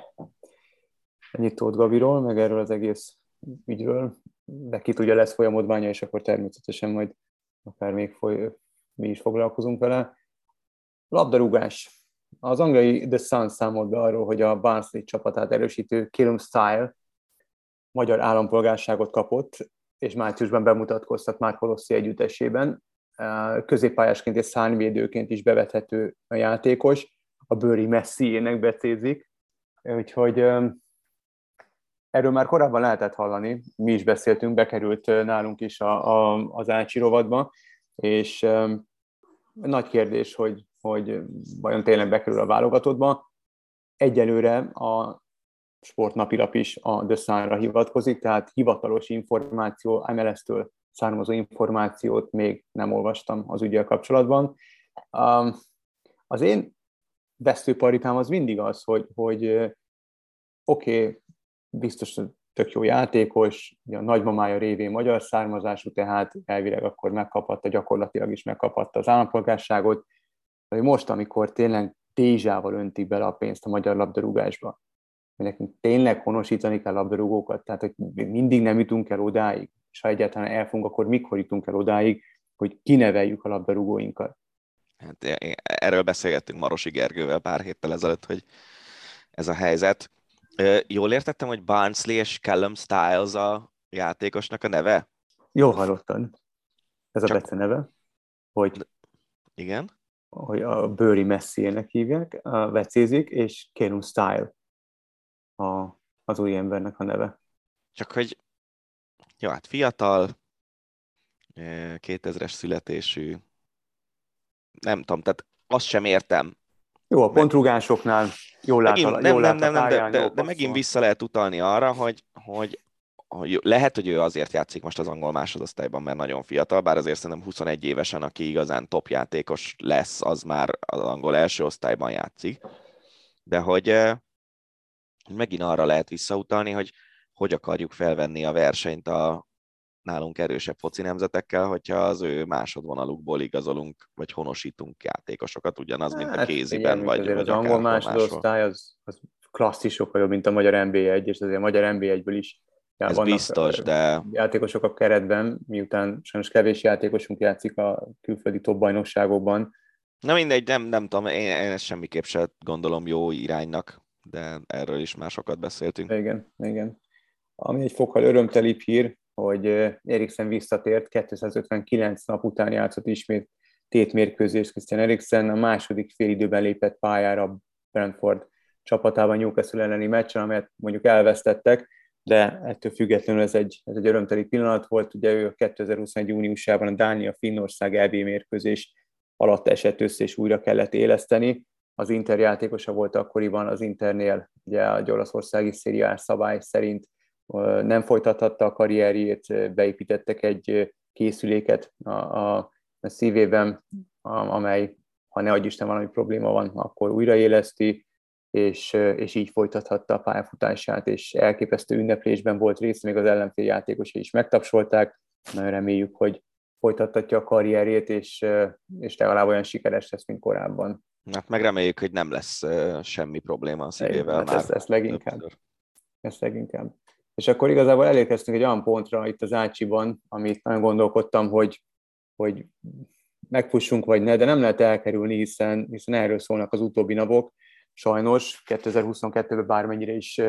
Ennyit Tóth Gaviról, meg erről az egész ügyről, de ki tudja, lesz folyamodványa, és akkor természetesen majd akár még foly, mi is foglalkozunk vele. Labdarúgás. Az angliai The Sun számolt be arról, hogy a Barnsley csapatát erősítő Kilum Style magyar állampolgárságot kapott, és márciusban bemutatkoztat már Kolossi együttesében. Középpályásként és szárnyvédőként is bevethető a játékos, a bőri Messi-ének becézik, úgyhogy erről már korábban lehetett hallani, mi is beszéltünk, bekerült nálunk is a, a, az Ácsi rovadba, és nagy kérdés, hogy, hogy vajon tényleg bekerül a válogatottba. Egyelőre a sportnapilap is a The Sun-ra hivatkozik, tehát hivatalos információ MLS-től származó információt még nem olvastam az ügyel kapcsolatban. Az én vesztőparipám az mindig az, hogy, hogy oké, okay, biztos tök jó játékos, a nagymamája révén magyar származású, tehát elvileg akkor megkaphatta, gyakorlatilag is megkaphatta az állampolgárságot, hogy most, amikor tényleg tézsával öntik bele a pénzt a magyar labdarúgásba, hogy nekünk tényleg honosítani kell labdarúgókat, tehát hogy mindig nem jutunk el odáig, és ha egyáltalán elfogunk, akkor mikor jutunk el odáig, hogy kineveljük a labdarúgóinkat. Hát erről beszélgettünk Marosi Gergővel pár héttel ezelőtt, hogy ez a helyzet. Jól értettem, hogy Barnsley és Callum Styles a játékosnak a neve? Jól hallottad. Ez a Csak... neve. Hogy, Igen? Hogy a Bőri Messi-nek hívják, a vecézik, és Callum Style a, az új embernek a neve. Csak hogy jó, hát fiatal, 2000-es születésű, nem tudom, tehát azt sem értem. Jó, a pontrugásoknál jól lát megint, nem, jól nem, nem, nem, de, de, de megint vissza lehet utalni arra, hogy, hogy, hogy lehet, hogy ő azért játszik most az angol másodosztályban, mert nagyon fiatal, bár azért szerintem 21 évesen, aki igazán top játékos lesz, az már az angol első osztályban játszik. De hogy megint arra lehet visszautalni, hogy hogy akarjuk felvenni a versenyt a nálunk erősebb foci nemzetekkel, hogyha az ő másodvonalukból igazolunk, vagy honosítunk játékosokat, ugyanaz, mint a hát, kéziben, vagy, vagy az angol másodosztály az, az klasszisokkal jobb, mint a magyar NB1, és azért a magyar NB1-ből is ja, Ez biztos, de... Játékosok a keretben, miután sajnos kevés játékosunk játszik a külföldi top bajnokságokban. Na mindegy, nem, nem tudom, én, én ezt semmiképp sem gondolom jó iránynak, de erről is már sokat beszéltünk. Igen, igen. Ami egy fokkal örömtelibb hír, hogy Eriksen visszatért, 259 nap után játszott ismét tétmérkőzést Christian Eriksen, a második félidőben lépett pályára Brentford csapatában Newcastle elleni meccsen, amelyet mondjuk elvesztettek, de ettől függetlenül ez egy, ez egy örömteli pillanat volt. Ugye ő a 2021. júniusában a Dánia-Finnország EB mérkőzés alatt esett össze, és újra kellett éleszteni. Az Inter játékosa volt akkoriban az Internél, ugye a olaszországi szériás szabály szerint nem folytathatta a karrierjét, beépítettek egy készüléket a, a, a szívében, amely, ha ne adj Isten valami probléma van, akkor újraéleszti, és, és így folytathatta a pályafutását, és elképesztő ünneplésben volt része, még az ellenfél játékosai is megtapsolták. Nagyon reméljük, hogy folytathatja a karrierjét, és, és legalább olyan sikeres lesz, mint korábban. Hát megreméljük, hogy nem lesz semmi probléma a szívével hát már. Ezt, ezt leginkább. Ezt leginkább. És akkor igazából elérkeztünk egy olyan pontra itt az Ácsiban, amit nagyon gondolkodtam, hogy, hogy megfussunk vagy ne, de nem lehet elkerülni, hiszen, hiszen erről szólnak az utóbbi napok. Sajnos 2022-ben bármennyire is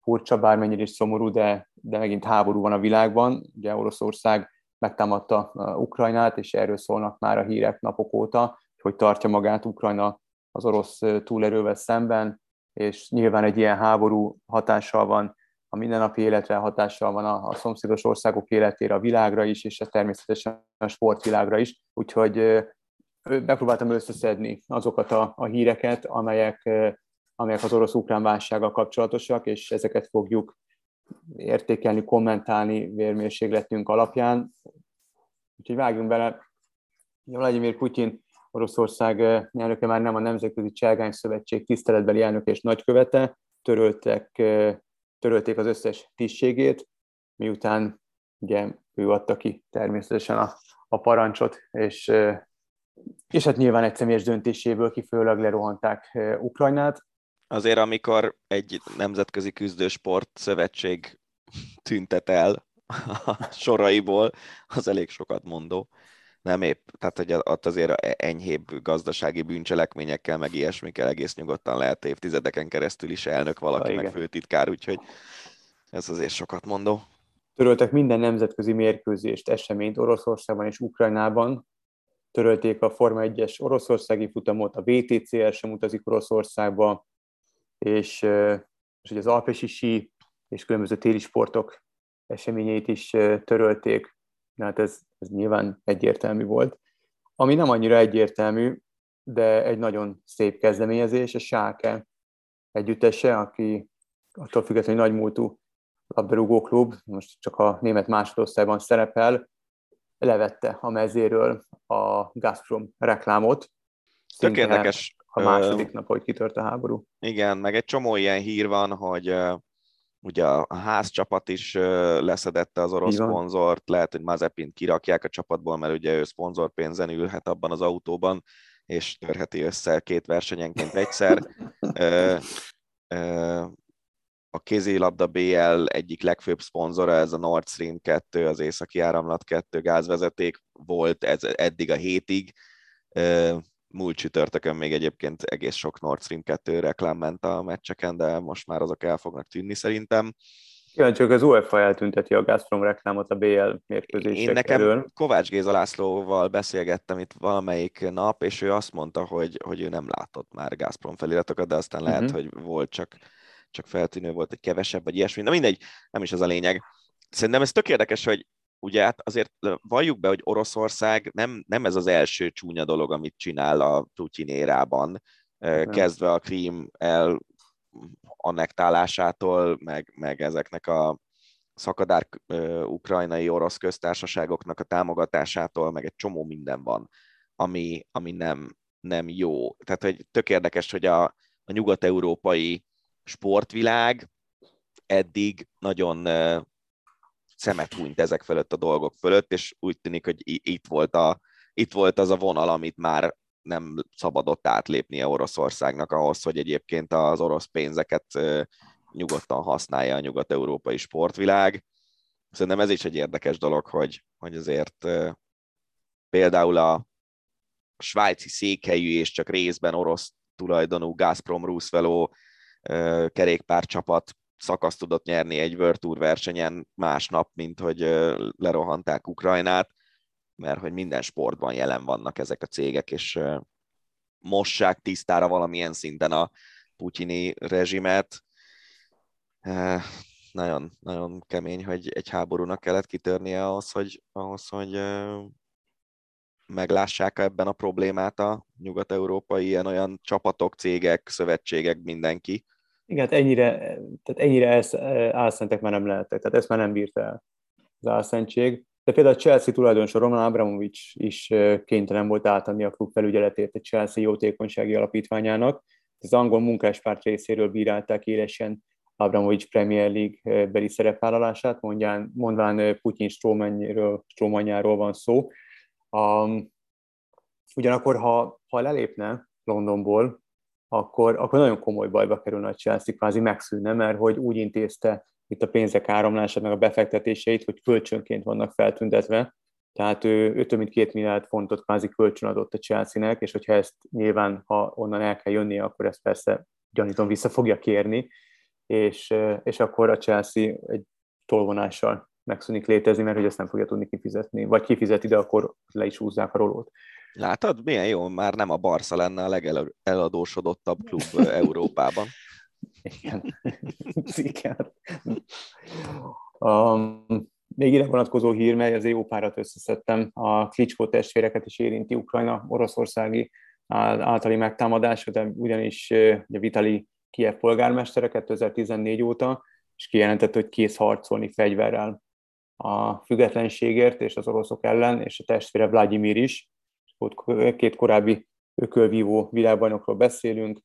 furcsa, bármennyire is szomorú, de, de megint háború van a világban. Ugye Oroszország megtámadta Ukrajnát, és erről szólnak már a hírek napok óta, hogy tartja magát Ukrajna az orosz túlerővel szemben, és nyilván egy ilyen háború hatással van a mindennapi életre hatással van a, a szomszédos országok életére, a világra is, és természetesen a sportvilágra is. Úgyhogy megpróbáltam összeszedni azokat a, a híreket, amelyek, amelyek az orosz-ukrán válsággal kapcsolatosak, és ezeket fogjuk értékelni, kommentálni vérmérségletünk alapján. Úgyhogy vágjunk bele. Vladimir Putyin Oroszország elnöke már nem a Nemzetközi Cselgány Szövetség tiszteletbeli elnök és nagykövete, töröltek törölték az összes tisztségét, miután ugye ő adta ki természetesen a, a parancsot, és, és hát nyilván egy személyes döntéséből kifőleg lerohanták Ukrajnát. Azért, amikor egy nemzetközi küzdősport szövetség tüntet el a soraiból, az elég sokat mondó nem épp, tehát hogy ott azért enyhébb gazdasági bűncselekményekkel, meg ilyesmikkel egész nyugodtan lehet évtizedeken keresztül is elnök valaki, ha, meg főtitkár, úgyhogy ez azért sokat mondó. Töröltek minden nemzetközi mérkőzést, eseményt Oroszországban és Ukrajnában, törölték a Forma 1-es oroszországi futamot, a VTCR sem utazik Oroszországba, és, és az alpesi sí és különböző téli sportok eseményeit is törölték. Hát ez, ez nyilván egyértelmű volt. Ami nem annyira egyértelmű, de egy nagyon szép kezdeményezés, a Sáke együttese, aki attól függetlenül nagymúltú labdarúgó klub, most csak a német másodosztályban szerepel, levette a mezéről a Gazprom reklámot. Tök érdekes. A második nap, hogy kitört a háború. Igen, meg egy csomó ilyen hír van, hogy ugye a házcsapat is leszedette az orosz szponzort, lehet, hogy Mazepint kirakják a csapatból, mert ugye ő szponzorpénzen ülhet abban az autóban, és törheti össze két versenyenként egyszer. (laughs) A kézilabda BL egyik legfőbb szponzora, ez a Nord Stream 2, az északi áramlat 2 gázvezeték volt ez eddig a hétig. Múlt csütörtökön még egyébként egész sok Nord Stream 2 reklám ment a meccseken, de most már azok el fognak tűnni szerintem. Ja, csak az UEFA eltünteti a Gazprom reklámot a BL mérkőzések Én nekem elől. Kovács Géza Lászlóval beszélgettem itt valamelyik nap, és ő azt mondta, hogy, hogy ő nem látott már Gazprom feliratokat, de aztán lehet, uh-huh. hogy volt csak, csak feltűnő volt egy kevesebb, vagy ilyesmi. Na mindegy, nem is az a lényeg. Szerintem ez tök érdekes, hogy ugye hát azért valljuk be, hogy Oroszország nem, nem ez az első csúnya dolog, amit csinál a Putin érában, kezdve a Krím el annektálásától, meg, meg ezeknek a szakadár ukrajnai orosz köztársaságoknak a támogatásától, meg egy csomó minden van, ami, ami nem, nem jó. Tehát, hogy tök érdekes, hogy a, a nyugat-európai sportvilág eddig nagyon szemet hunyt ezek fölött a dolgok fölött, és úgy tűnik, hogy itt volt, a, itt volt az a vonal, amit már nem szabadott átlépnie Oroszországnak ahhoz, hogy egyébként az orosz pénzeket nyugodtan használja a nyugat-európai sportvilág. Szerintem ez is egy érdekes dolog, hogy, hogy azért például a svájci székhelyű és csak részben orosz tulajdonú Gazprom Roosevelt kerékpárcsapat szakaszt tudott nyerni egy World Tour versenyen másnap, mint hogy lerohanták Ukrajnát mert hogy minden sportban jelen vannak ezek a cégek, és mossák tisztára valamilyen szinten a putyini rezsimet. Nagyon, nagyon kemény, hogy egy háborúnak kellett kitörnie ahhoz, hogy, ahhoz, hogy meglássák ebben a problémát a nyugat-európai ilyen-olyan csapatok, cégek, szövetségek, mindenki. Igen, hát ennyire, tehát ennyire álszentek már nem lehettek, tehát ezt már nem bírta el az álszentség. De például a Chelsea tulajdonosa Roman Abramovics is kénytelen volt átadni a klub felügyeletét a Chelsea jótékonysági alapítványának. Az angol munkáspárt részéről bírálták élesen Abramovics Premier League beli szerepvállalását, mondján, mondván Putyin strómanjáról van szó. Um, ugyanakkor, ha, ha lelépne Londonból, akkor, akkor nagyon komoly bajba kerülne a Chelsea, kvázi megszűnne, mert hogy úgy intézte itt a pénzek áramlását, meg a befektetéseit, hogy kölcsönként vannak feltüntetve, tehát ő, ő több mint két milliárd fontot kvázi kölcsön adott a Chelsea-nek, és hogyha ezt nyilván, ha onnan el kell jönnie, akkor ezt persze gyanítom vissza fogja kérni, és, és akkor a Chelsea egy tolvonással megszűnik létezni, mert hogy ezt nem fogja tudni kifizetni. Vagy kifizeti, de akkor le is húzzák a rolót. Látod, milyen jó, már nem a Barca lenne a legeladósodottabb klub Európában. Igen. (laughs) Igen. Um, még ide vonatkozó hír, mely az EU párat összeszedtem, a Klitschko testvéreket is érinti Ukrajna oroszországi általi megtámadása, de ugyanis ugye Vitali Kiev polgármestere 2014 óta, és kijelentett, hogy kész harcolni fegyverrel a függetlenségért és az oroszok ellen, és a testvére Vladimir is. Ott két korábbi ökölvívó világbajnokról beszélünk.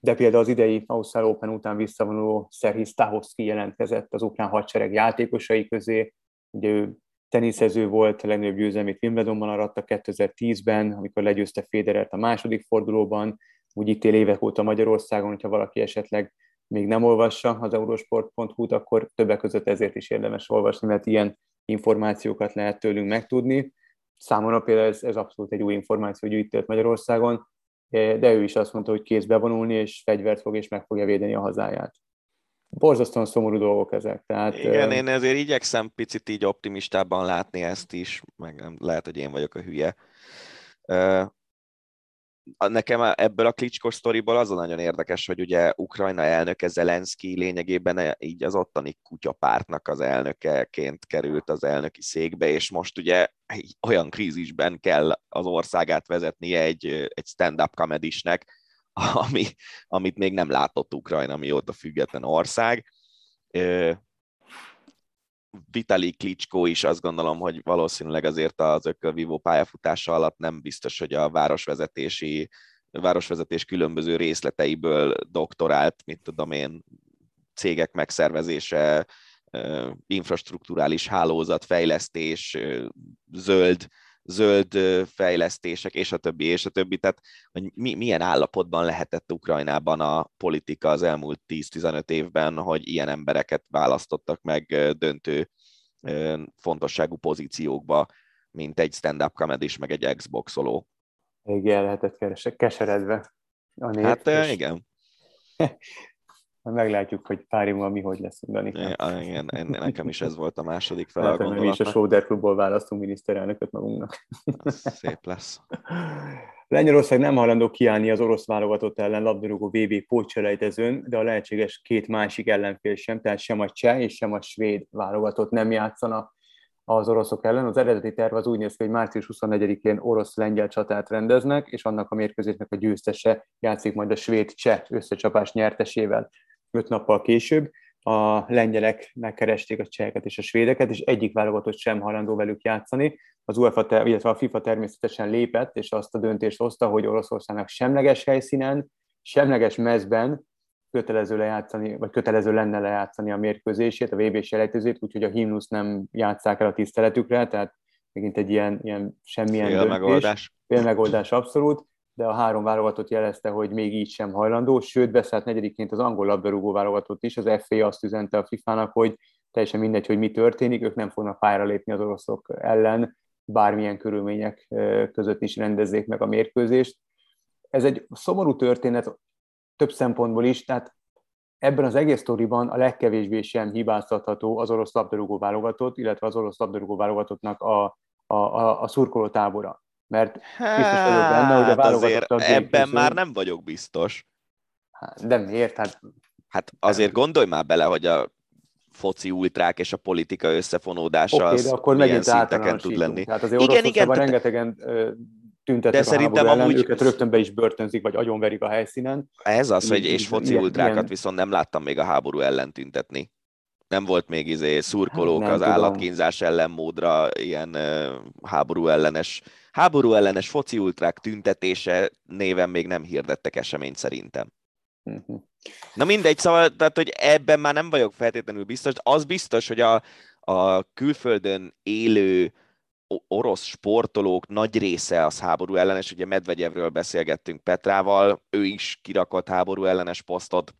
De például az idei Ausztrál Open után visszavonuló Szerhi Stahovski jelentkezett az ukrán hadsereg játékosai közé. Ugye ő teniszező volt, a legnagyobb győzelmét Wimbledonban aratta 2010-ben, amikor legyőzte Federert a második fordulóban, úgy itt él évek óta Magyarországon, hogyha valaki esetleg még nem olvassa az eurosport.hu-t, akkor többek között ezért is érdemes olvasni, mert ilyen információkat lehet tőlünk megtudni. Számomra például ez, ez abszolút egy új információ, hogy itt élt Magyarországon, de ő is azt mondta, hogy kész bevonulni, és fegyvert fog, és meg fogja védeni a hazáját. Borzasztóan szomorú dolgok ezek. Tehát, Igen, én ezért igyekszem picit így optimistában látni ezt is, meg nem, lehet, hogy én vagyok a hülye nekem ebből a klicskos sztoriból az a nagyon érdekes, hogy ugye Ukrajna elnöke Zelenszky lényegében így az ottani kutyapártnak az elnökeként került az elnöki székbe, és most ugye olyan krízisben kell az országát vezetnie egy, egy stand-up comedisnek, ami, amit még nem látott Ukrajna, mióta független ország. Vitali Klitschko is azt gondolom, hogy valószínűleg azért az ökölvívó pályafutása alatt nem biztos, hogy a városvezetési városvezetés különböző részleteiből doktorált, mit tudom én, cégek megszervezése, infrastruktúrális hálózatfejlesztés, zöld, zöld fejlesztések, és a többi, és a többi. Tehát, hogy mi, milyen állapotban lehetett Ukrajnában a politika az elmúlt 10-15 évben, hogy ilyen embereket választottak meg döntő fontosságú pozíciókba, mint egy stand-up comedy meg egy Xboxoló. Igen, lehetett keseredve. A nép, hát és... igen. (laughs) meglátjuk, hogy pár év mi hogy lesz, Dani. Ja, igen, nekem is ez volt a második fel hát, a Mi is a Soder klubból választunk miniszterelnököt magunknak. Szép lesz. Lengyelország nem hajlandó kiállni az orosz válogatott ellen labdarúgó VB pótselejtezőn, de a lehetséges két másik ellenfél sem, tehát sem a cseh és sem a svéd válogatott nem játszana az oroszok ellen. Az eredeti terv az úgy néz ki, hogy március 24-én orosz-lengyel csatát rendeznek, és annak a mérkőzésnek a győztese játszik majd a svéd-cseh összecsapás nyertesével öt nappal később. A lengyelek megkeresték a cseheket és a svédeket, és egyik válogatott sem hajlandó velük játszani. Az UEFA, illetve a FIFA természetesen lépett, és azt a döntést hozta, hogy Oroszországnak semleges helyszínen, semleges mezben kötelező lejátszani, vagy kötelező lenne lejátszani a mérkőzését, a VB-s selejtezőt, úgyhogy a himnusz nem játszák el a tiszteletükre, tehát megint egy ilyen, ilyen semmilyen Fél döntés. megoldás. Fél megoldás abszolút, de a három válogatott jelezte, hogy még így sem hajlandó, sőt beszállt negyediként az angol labdarúgó válogatott is, az FA azt üzente a FIFA-nak, hogy teljesen mindegy, hogy mi történik, ők nem fognak pályára lépni az oroszok ellen, bármilyen körülmények között is rendezzék meg a mérkőzést. Ez egy szomorú történet több szempontból is, tehát ebben az egész sztoriban a legkevésbé sem hibáztatható az orosz labdarúgó válogatott, illetve az orosz labdarúgó válogatottnak a, a, a, a szurkoló tábora. Mert biztos vagyok benne, hogy a hát válogatott Ebben már nem vagyok biztos. Hát, de miért? Hát, hát azért gondolj már bele, hogy a foci ultrák és a politika összefonódása okay, az de akkor milyen szinteken tud lenni. Tehát azért igen, igen, rengetegen tüntetnek de a szerintem ellen, amúgy... őket rögtön be is börtönzik, vagy agyonverik a helyszínen. Ez az, hogy és foci ultrákat ilyen... viszont nem láttam még a háború ellen tüntetni. Nem volt még izé szurkolók hát az tudom. állatkínzás ellen módra ilyen uh, háború ellenes háború ellenes foci ultrák tüntetése néven még nem hirdettek eseményt szerintem. Uh-huh. Na mindegy, szóval, tehát, hogy ebben már nem vagyok feltétlenül biztos. Az biztos, hogy a, a külföldön élő orosz sportolók nagy része az háború ellenes, ugye Medvegyevről beszélgettünk Petrával, ő is kirakott háború ellenes posztot,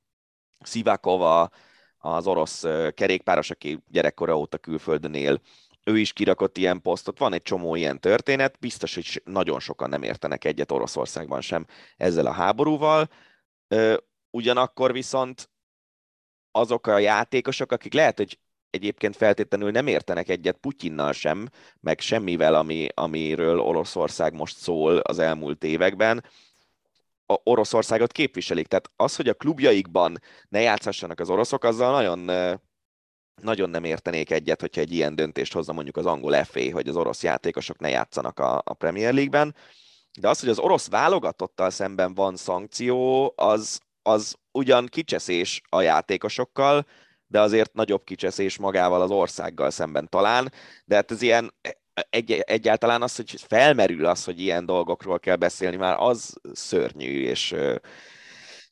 Szivakova, az orosz kerékpáros, aki gyerekkora óta külföldön él, ő is kirakott ilyen posztot, van egy csomó ilyen történet, biztos, hogy nagyon sokan nem értenek egyet Oroszországban sem ezzel a háborúval, ugyanakkor viszont azok a játékosok, akik lehet, hogy egyébként feltétlenül nem értenek egyet Putyinnal sem, meg semmivel, ami, amiről Oroszország most szól az elmúlt években, a Oroszországot képviselik. Tehát az, hogy a klubjaikban ne játszhassanak az oroszok, azzal nagyon, nagyon nem értenék egyet, hogyha egy ilyen döntést hozza mondjuk az angol FA, hogy az orosz játékosok ne játszanak a, a Premier League-ben. De az, hogy az orosz válogatottal szemben van szankció, az, az ugyan kicseszés a játékosokkal, de azért nagyobb kicseszés magával az országgal szemben talán, de hát ez ilyen egy, egyáltalán az, hogy felmerül az, hogy ilyen dolgokról kell beszélni, már az szörnyű, és,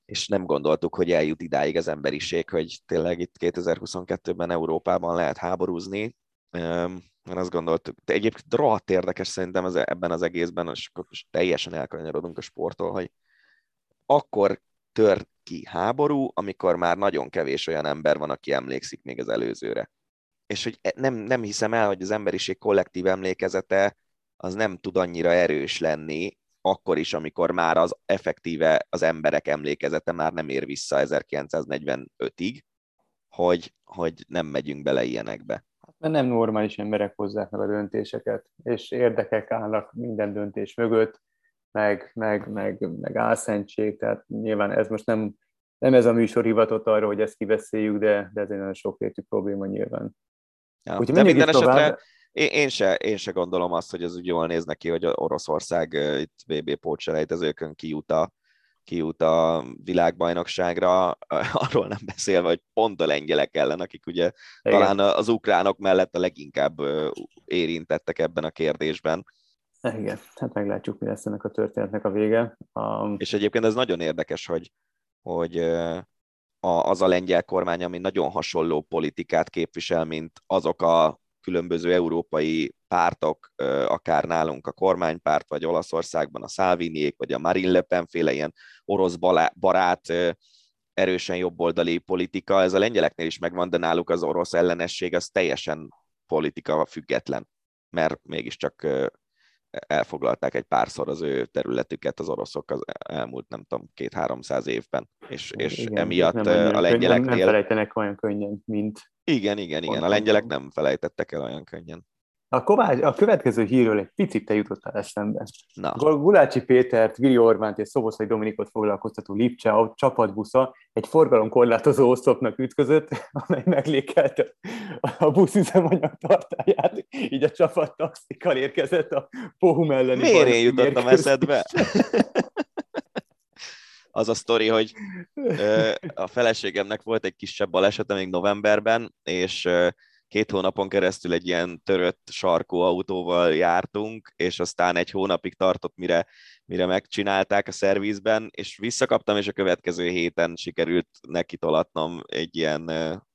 és nem gondoltuk, hogy eljut idáig az emberiség, hogy tényleg itt 2022-ben Európában lehet háborúzni, mert azt gondoltuk, de egyébként rohadt érdekes szerintem ez, ebben az egészben, és teljesen elkanyarodunk a sporttól, hogy akkor tör ki háború, amikor már nagyon kevés olyan ember van, aki emlékszik még az előzőre. És hogy e, nem, nem hiszem el, hogy az emberiség kollektív emlékezete az nem tud annyira erős lenni, akkor is, amikor már az effektíve az emberek emlékezete már nem ér vissza 1945-ig, hogy, hogy nem megyünk bele ilyenekbe. Hát, mert nem normális emberek hozzák meg a döntéseket, és érdekek állnak minden döntés mögött, meg, meg, meg, meg álszentség, tehát nyilván ez most nem, nem ez a műsor hivatott arra, hogy ezt kiveszéljük, de, de ez egy nagyon sokrétű probléma nyilván. Ja, Úgyhogy de minden esetre tovább... én, én, se, én se gondolom azt, hogy ez úgy jól néz neki, hogy Oroszország itt VB pótselejtezőkön kijut a, kijut a világbajnokságra, (laughs) arról nem beszélve, hogy pont a lengyelek ellen, akik ugye Igen. talán az ukránok mellett a leginkább érintettek ebben a kérdésben. Igen, hát meglátjuk, mi lesz ennek a történetnek a vége. Um... És egyébként ez nagyon érdekes, hogy, hogy az a lengyel kormány, ami nagyon hasonló politikát képvisel, mint azok a különböző európai pártok, akár nálunk a kormánypárt, vagy Olaszországban a Salviniék, vagy a Marine Le Pen féle ilyen orosz barát, erősen jobboldali politika, ez a lengyeleknél is megvan, de náluk az orosz ellenesség az teljesen politika független, mert mégiscsak elfoglalták egy párszor az ő területüket az oroszok az elmúlt, nem tudom, két-háromszáz évben, és, és igen, emiatt nem a lengyeleknél... Nem, nem felejtenek olyan könnyen, mint... Igen, igen, igen, a lengyelek nem felejtettek el olyan könnyen. A, Kovács, a következő hírről egy picit te jutottál eszembe. Na. Gulácsi Pétert, Vili Orbánt és Szoboszai Dominikot foglalkoztató Lipcse a csapatbusza egy forgalomkorlátozó oszlopnak ütközött, amely meglékelte a busz üzemanyag tartáját, így a csapat taxikkal érkezett a Pohum elleni Miért én jutottam eszedbe? (laughs) az a sztori, hogy a feleségemnek volt egy kisebb balesete még novemberben, és két hónapon keresztül egy ilyen törött sarkó autóval jártunk, és aztán egy hónapig tartott, mire, mire megcsinálták a szervizben, és visszakaptam, és a következő héten sikerült neki tolatnom egy ilyen,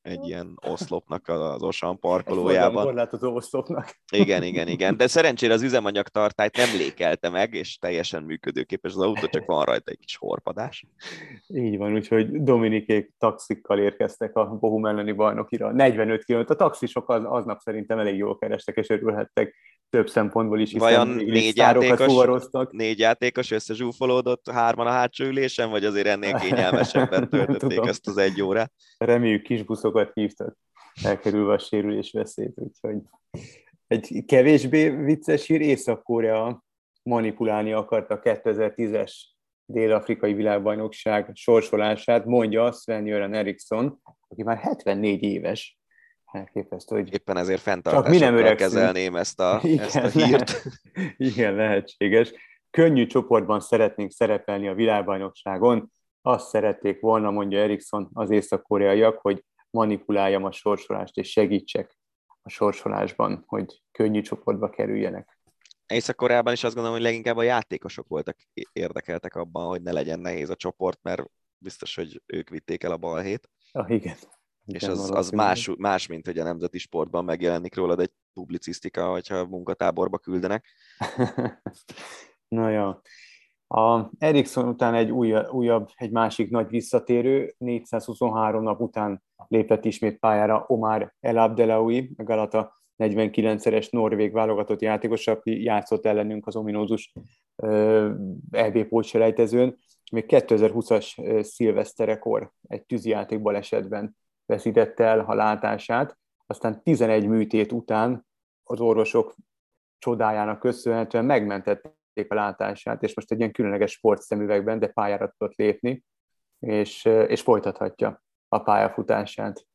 egy ilyen oszlopnak az Osan parkolójában. korlátozó oszlopnak. Igen, igen, igen, de szerencsére az üzemanyagtartályt nem lékelte meg, és teljesen működőképes az autó, csak van rajta egy kis horpadás. Így van, úgyhogy Dominikék taxikkal érkeztek a Bohum elleni bajnokira. 45 km. A taxisok az, aznap szerintem elég jól kerestek, és örülhettek több szempontból is, Vajon négy játékos, négy játékos összezsúfolódott hárman a hátsó ülésen, vagy azért ennél (laughs) kényelmesebben töltötték ezt az egy órát? Reméljük kis buszokat hívtak, elkerülve a sérülés veszélyt, úgyhogy egy kevésbé vicces hír, Észak-Korea manipulálni akarta a 2010-es dél-afrikai világbajnokság sorsolását, mondja Sven Jören Eriksson, aki már 74 éves, elképesztő, hogy... Éppen ezért fenntartásokkal kezelném ezt a, igen, ezt a hírt. Lehet, (laughs) igen, lehetséges. Könnyű csoportban szeretnénk szerepelni a világbajnokságon. Azt szerették volna, mondja Erikson, az észak-koreaiak, hogy manipuláljam a sorsolást, és segítsek a sorsolásban, hogy könnyű csoportba kerüljenek. Észak-Koreában is azt gondolom, hogy leginkább a játékosok voltak érdekeltek abban, hogy ne legyen nehéz a csoport, mert biztos, hogy ők vitték el a balhét. Ah, igen és az, az más, más, mint hogy a nemzeti sportban megjelenik rólad egy publicisztika, hogyha munkatáborba küldenek. (laughs) Na jó. A Ericsson után egy újabb, újabb, egy másik nagy visszatérő, 423 nap után lépett ismét pályára Omar El Abdelaui, a Galata 49-szeres norvég válogatott játékos, aki játszott ellenünk az ominózus EB pótselejtezőn. Még 2020-as szilveszterekor egy tűzijáték balesetben veszítette el a látását, aztán 11 műtét után az orvosok csodájának köszönhetően megmentették a látását, és most egy ilyen különleges sportszemüvegben, de pályára tudott lépni, és, és folytathatja a pályafutását.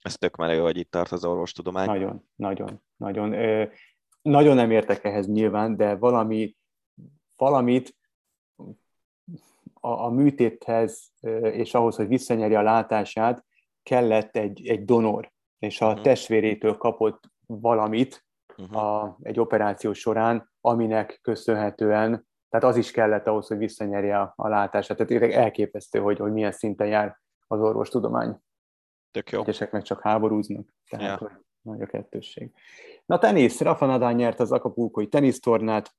Ez tök menő, hogy itt tart az orvostudomány. Nagyon, nagyon, nagyon. Nagyon nem értek ehhez nyilván, de valami, valamit a, a műtéthez és ahhoz, hogy visszanyerje a látását, kellett egy, egy donor, és a uh-huh. testvérétől kapott valamit uh-huh. a, egy operáció során, aminek köszönhetően, tehát az is kellett ahhoz, hogy visszanyerje a, a látását. Tehát elképesztő, hogy, hogy milyen szinten jár az orvostudomány. Tök jó. Egyesek meg csak háborúznak, tehát ja. nagy a kettősség. Na tenisz, Rafa Nadal nyert az Acapulcoi tenisztornát,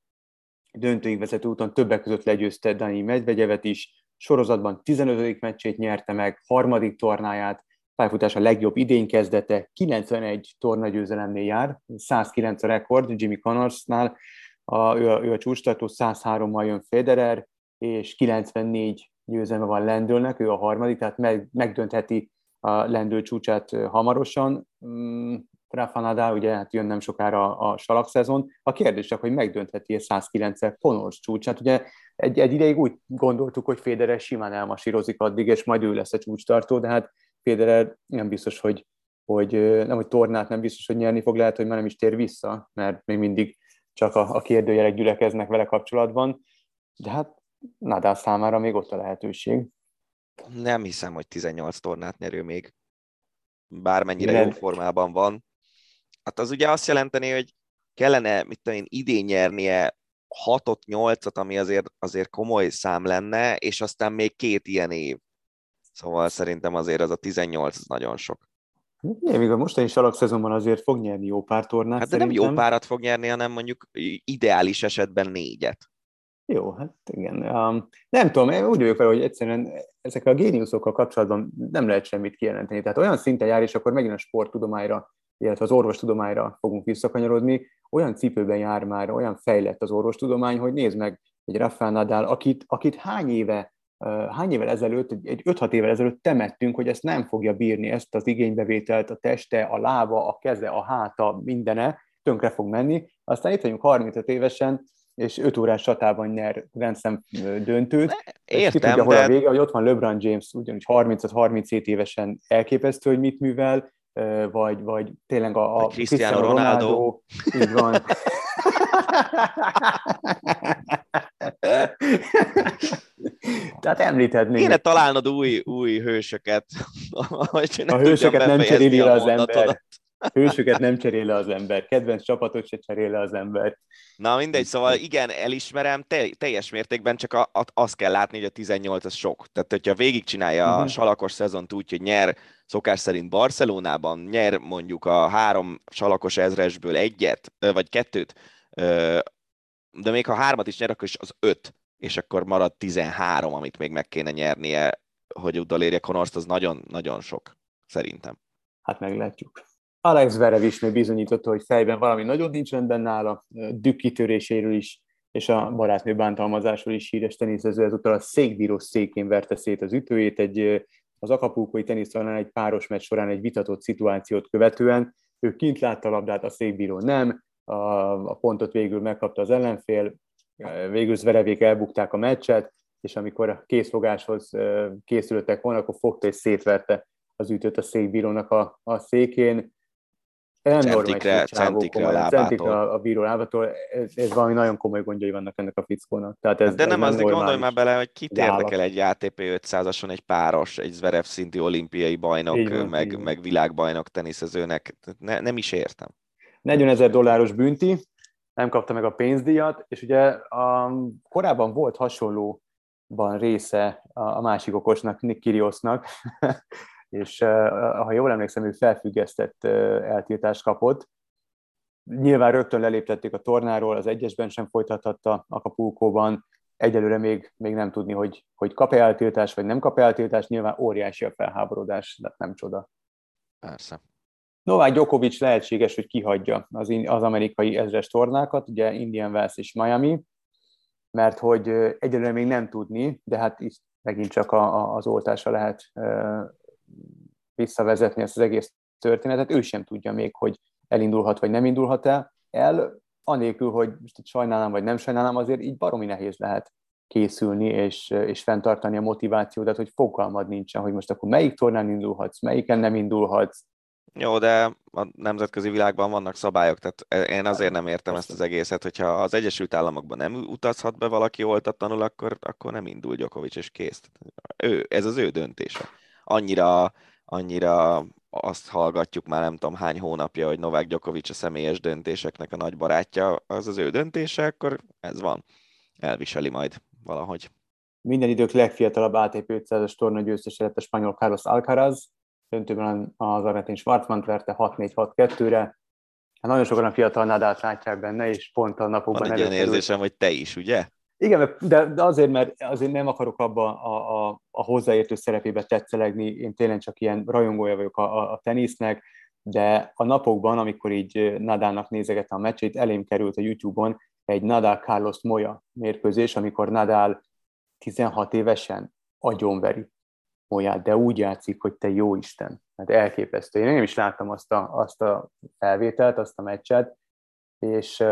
döntőig vezető úton többek között legyőzte Dani Medvegyevet is, sorozatban 15. meccsét nyerte meg, harmadik tornáját, pályafutása legjobb idén kezdete, 91 tornagyőzelemnél jár, 109 a rekord Jimmy Connorsnál, a, ő, a, ő a csúcstartó, 103-mal jön Federer, és 94 győzelme van Lendülnek, ő a harmadik, tehát meg, megdöntheti a Lendül csúcsát hamarosan. Mm, Rafa Nadal, ugye hát jön nem sokára a, a salakszezon. A kérdés csak, hogy megdöntheti a 109 pontos csúcsát. Ugye egy, egy ideig úgy gondoltuk, hogy Federer simán elmasírozik addig, és majd ő lesz a csúcstartó, de hát Federer nem biztos, hogy, hogy nem, hogy tornát nem biztos, hogy nyerni fog, lehet, hogy már nem is tér vissza, mert még mindig csak a, a kérdőjelek gyülekeznek vele kapcsolatban. De hát Nadal számára még ott a lehetőség. Nem hiszem, hogy 18 tornát nyerő még. Bármennyire jó formában van. Hát az ugye azt jelenteni, hogy kellene, mit tudom én, idén nyernie 6-8-at, ami azért, azért komoly szám lenne, és aztán még két ilyen év. Szóval szerintem azért az a 18 az nagyon sok. Igen, még a mostani szezonban azért fog nyerni jó pár tornát. Hát de szerintem. nem jó párat fog nyerni, hanem mondjuk ideális esetben négyet. Jó, hát igen. Um, nem tudom, én úgy vagyok vele, hogy egyszerűen ezek a géniuszokkal kapcsolatban nem lehet semmit kijelenteni. Tehát olyan szinten jár, és akkor megint a sporttudományra, illetve az orvostudományra fogunk visszakanyarodni, olyan cipőben jár már, olyan fejlett az orvostudomány, hogy nézd meg egy Rafael Nadal, akit, akit hány éve hány évvel ezelőtt, egy 5-6 évvel ezelőtt temettünk, hogy ezt nem fogja bírni, ezt az igénybevételt, a teste, a lába, a keze, a háta, mindene, tönkre fog menni. Aztán itt vagyunk 35 évesen, és 5 órás csatában nyer rendszem döntőt. Értem, és tudja, de... a vége, hogy ott van LeBron James, ugyanúgy 35-37 évesen elképesztő, hogy mit művel, vagy, vagy tényleg a, a Cristiano Ronaldo. Ronaldo. Így van. (laughs) (laughs) Tehát említhetnénk. Kéne találnod új, új hősöket. a hősöket nem cseréli le az ember. Hősöket nem cserél le az ember. Kedvenc csapatot se cserél le az ember. Na mindegy, szóval igen, elismerem, te, teljes mértékben csak a, a, azt kell látni, hogy a 18 az sok. Tehát, hogyha végigcsinálja uh-huh. a mhm. salakos szezont úgy, hogy nyer szokás szerint Barcelonában, nyer mondjuk a három salakos ezresből egyet, vagy kettőt, de még ha hármat is nyer, akkor is az öt és akkor marad 13, amit még meg kéne nyernie, hogy utolérje Connorst, az nagyon-nagyon sok, szerintem. Hát meglátjuk. Alex Verev is még bizonyította, hogy fejben valami nagyon nincs rendben nála, dükkitöréséről is, és a barátnő bántalmazásról is híres teniszező, ezúttal a székbíró székén verte szét az ütőjét, egy, az akapulkói tenisztalán egy páros meccs során egy vitatott szituációt követően, ő kint látta a labdát, a székbíró nem, a, a pontot végül megkapta az ellenfél, végül Zverevék elbukták a meccset, és amikor a készfogáshoz készültek volna, akkor fogta és szétverte az ütőt a székbírónak a, a székén. Centikre, centikre a lábától. Centikre a, a bíró lábától. Ez, ez valami nagyon komoly gondjai vannak ennek a fickónak. Tehát ez, De nem, ez azért gondolj már bele, hogy kit érdekel egy ATP 500-ason egy páros, egy Zverev szintű olimpiai bajnok, van, meg, meg világbajnok teniszezőnek. Ne, nem is értem. 40 ezer dolláros bünti, nem kapta meg a pénzdíjat, és ugye a, korábban volt hasonlóban része a, a másik okosnak, Nick Kyrgiosnak, (laughs) és ha jól emlékszem, ő felfüggesztett eltiltást kapott. Nyilván rögtön leléptették a tornáról, az egyesben sem folytathatta Acapulco-ban, egyelőre még, még nem tudni, hogy, hogy kap-e eltiltást, vagy nem kap -e eltiltást, nyilván óriási a felháborodás, de nem csoda. Persze. Novák Djokovic lehetséges, hogy kihagyja az, az amerikai ezres tornákat, ugye Indian Wells és Miami, mert hogy egyelőre még nem tudni, de hát itt megint csak a, a, az oltásra lehet e, visszavezetni ezt az egész történetet. Ő sem tudja még, hogy elindulhat vagy nem indulhat el. El, anélkül, hogy most itt sajnálom vagy nem sajnálom, azért így baromi nehéz lehet készülni és, és fenntartani a motivációdat, hogy fogalmad nincsen, hogy most akkor melyik tornán indulhatsz, melyiken nem indulhatsz, jó, de a nemzetközi világban vannak szabályok, tehát én azért nem értem ezt az egészet, hogyha az Egyesült Államokban nem utazhat be valaki oltatlanul, akkor, akkor nem indul Djokovic, és kész. Ő, ez az ő döntése. Annyira, annyira azt hallgatjuk már nem tudom hány hónapja, hogy Novák Djokovic a személyes döntéseknek a nagy barátja, az az ő döntése, akkor ez van. Elviseli majd valahogy. Minden idők legfiatalabb ATP 500-as torna győztese lett a spanyol Carlos Alcaraz, döntőben az argentin Schwarzman verte 6-4-6-2-re. Hát nagyon sokan a fiatal Nadát látják benne, és pont a napokban... Van egy ilyen érzésem, hogy te is, ugye? Igen, de, de azért, mert azért nem akarok abba a, a, a hozzáértő szerepébe tetszelegni, én tényleg csak ilyen rajongója vagyok a, a, a tenisznek, de a napokban, amikor így Nadának nézegettem a meccsét, elém került a YouTube-on egy Nadal Carlos Moya mérkőzés, amikor Nadal 16 évesen agyonveri Molyát, de úgy játszik, hogy te jó Isten. Hát elképesztő. Én nem is láttam azt a, azt a felvételt, azt a meccset, és,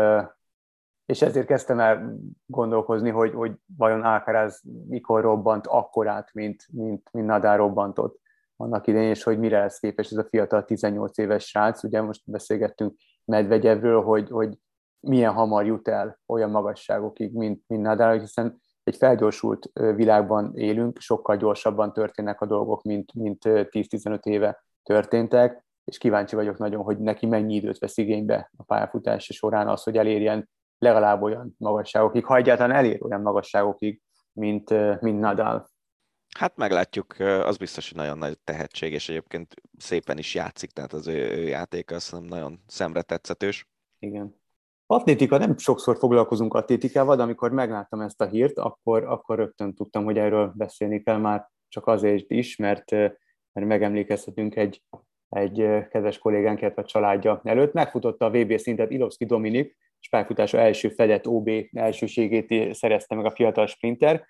és ezért kezdtem el gondolkozni, hogy, hogy vajon Alcaraz mikor robbant akkorát, mint, mint, mint Nadal robbantott annak idején, és hogy mire lesz képes ez a fiatal 18 éves srác. Ugye most beszélgettünk Medvegyevről, hogy, hogy milyen hamar jut el olyan magasságokig, mint, mint Nadal, hiszen egy felgyorsult világban élünk, sokkal gyorsabban történnek a dolgok, mint, mint 10-15 éve történtek, és kíváncsi vagyok nagyon, hogy neki mennyi időt vesz igénybe a pályafutása során az, hogy elérjen legalább olyan magasságokig, ha egyáltalán elér olyan magasságokig, mint, mint Nadal. Hát meglátjuk, az biztos, hogy nagyon nagy tehetség, és egyébként szépen is játszik, tehát az ő, ő játéka azt nagyon szemre tetszetős. Igen. Atlétika, nem sokszor foglalkozunk atlétikával, de amikor megláttam ezt a hírt, akkor, akkor rögtön tudtam, hogy erről beszélni kell már csak azért is, mert, mert megemlékezhetünk egy, egy kedves kollégánk, a családja előtt. Megfutotta a VB szintet Ilovszki Dominik, és pályafutása első fedett OB elsőségét szerezte meg a fiatal sprinter.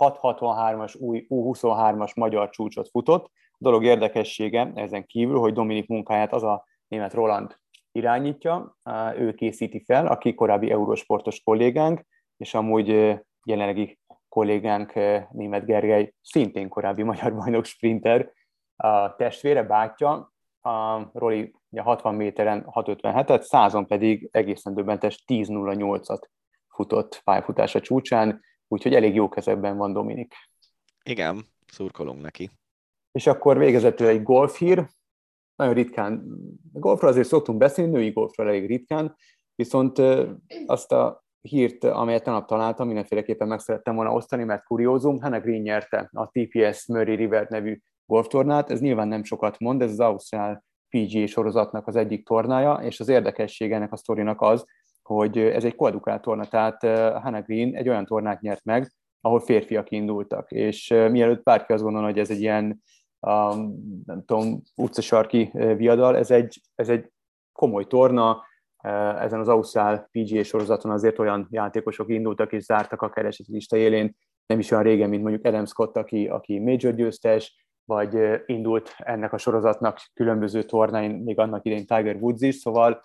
663-as új U23-as magyar csúcsot futott. A dolog érdekessége ezen kívül, hogy Dominik munkáját az a német Roland irányítja, ő készíti fel, aki korábbi eurósportos kollégánk, és amúgy jelenlegi kollégánk német Gergely, szintén korábbi (laughs) magyar bajnok sprinter, a testvére, bátyja, a Roli ugye 60 méteren 6.57-et, 100 pedig egészen döbbentes 10.08-at futott pályafutása csúcsán, úgyhogy elég jó kezekben van Dominik. Igen, szurkolunk neki. És akkor végezetül egy golfhír, nagyon ritkán, golfról azért szoktunk beszélni, női golfról elég ritkán, viszont azt a hírt, amelyet tegnap találtam, mindenféleképpen meg szerettem volna osztani, mert kuriózum, Hannah Green nyerte a TPS Murray River nevű golftornát, ez nyilván nem sokat mond, ez az Ausztrál PGA sorozatnak az egyik tornája, és az érdekesség ennek a sztorinak az, hogy ez egy koedukált torna, tehát Hannah Green egy olyan tornát nyert meg, ahol férfiak indultak, és mielőtt bárki azt gondolna, hogy ez egy ilyen a, nem tudom, utcasarki viadal, ez egy, ez egy komoly torna, ezen az Ausztrál PGA sorozaton azért olyan játékosok indultak és zártak a kereseti lista élén, nem is olyan régen, mint mondjuk Adam Scott, aki, aki major győztes, vagy indult ennek a sorozatnak különböző tornáin, még annak idején Tiger Woods is, szóval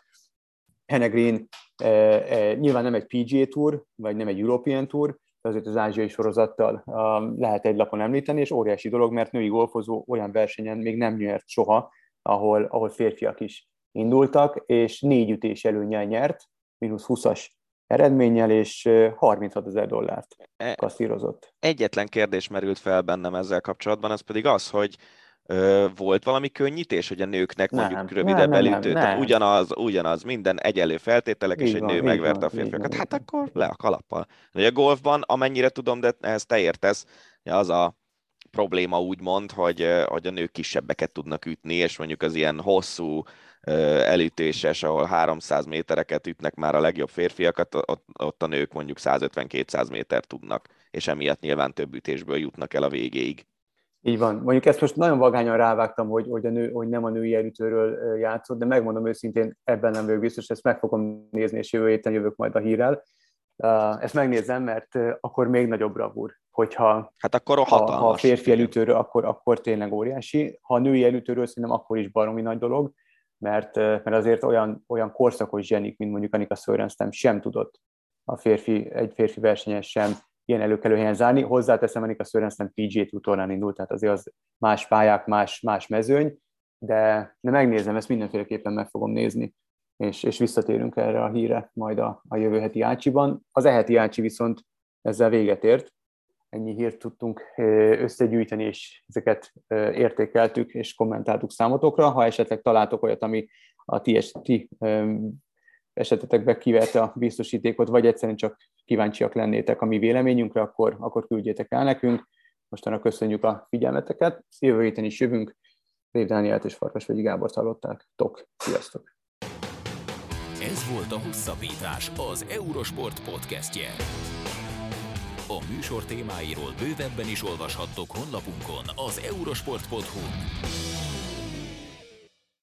Green eh, eh, nyilván nem egy PGA Tour, vagy nem egy European Tour, azért az ázsiai sorozattal um, lehet egy lapon említeni, és óriási dolog, mert női golfozó olyan versenyen még nem nyert soha, ahol, ahol férfiak is indultak, és négy ütés előnyel nyert, mínusz 20-as eredménnyel, és 36 ezer dollárt e, kasszírozott. Egyetlen kérdés merült fel bennem ezzel kapcsolatban, az pedig az, hogy volt valami könnyítés, hogy a nőknek mondjuk nem, rövidebb nem, elütő, nem, nem. ugyanaz, ugyanaz, minden egyenlő feltételek, így és egy van, nő megverte van, a férfiakat, hát akkor le a kalappal. De a golfban, amennyire tudom, de ehhez te értesz, az a probléma úgymond, hogy, hogy a nők kisebbeket tudnak ütni, és mondjuk az ilyen hosszú elütéses, ahol 300 métereket ütnek már a legjobb férfiakat, ott, ott a nők mondjuk 150-200 méter tudnak, és emiatt nyilván több ütésből jutnak el a végéig. Így van. Mondjuk ezt most nagyon vagányan rávágtam, hogy, hogy, a nő, hogy nem a női elütőről játszott, de megmondom őszintén, ebben nem vagyok biztos, ezt meg fogom nézni, és jövő héten jövök majd a hírrel. Ezt megnézem, mert akkor még nagyobb bravúr, hogyha hát akkor ha, ha a férfi elütőről, akkor, akkor tényleg óriási. Ha a női elütőről szerintem akkor is baromi nagy dolog, mert, mert azért olyan, olyan korszakos zsenik, mint mondjuk Anika Sörenstem sem tudott a férfi, egy férfi versenyes sem ilyen előkelő helyen zárni. Hozzáteszem, Anika Sörenstem PGA Tour tornán indult, tehát azért az más pályák, más, más mezőny, de, de megnézem, ezt mindenféleképpen meg fogom nézni, és, és visszatérünk erre a híre majd a, a jövő heti Ácsiban. Az eheti Ácsi viszont ezzel véget ért, ennyi hírt tudtunk összegyűjteni, és ezeket értékeltük és kommentáltuk számotokra. Ha esetleg találtok olyat, ami a ti, ti esetetekbe kiverte a biztosítékot, vagy egyszerűen csak kíváncsiak lennétek a mi véleményünkre, akkor, akkor küldjétek el nekünk. Mostanra köszönjük a figyelmeteket. Jövő héten is jövünk. Rév Dánielt és Farkas vagy Gábor hallották. Tok, sziasztok! Ez volt a Hosszabbítás, az Eurosport podcastje. A műsor témáiról bővebben is olvashattok honlapunkon az eurosport.hu.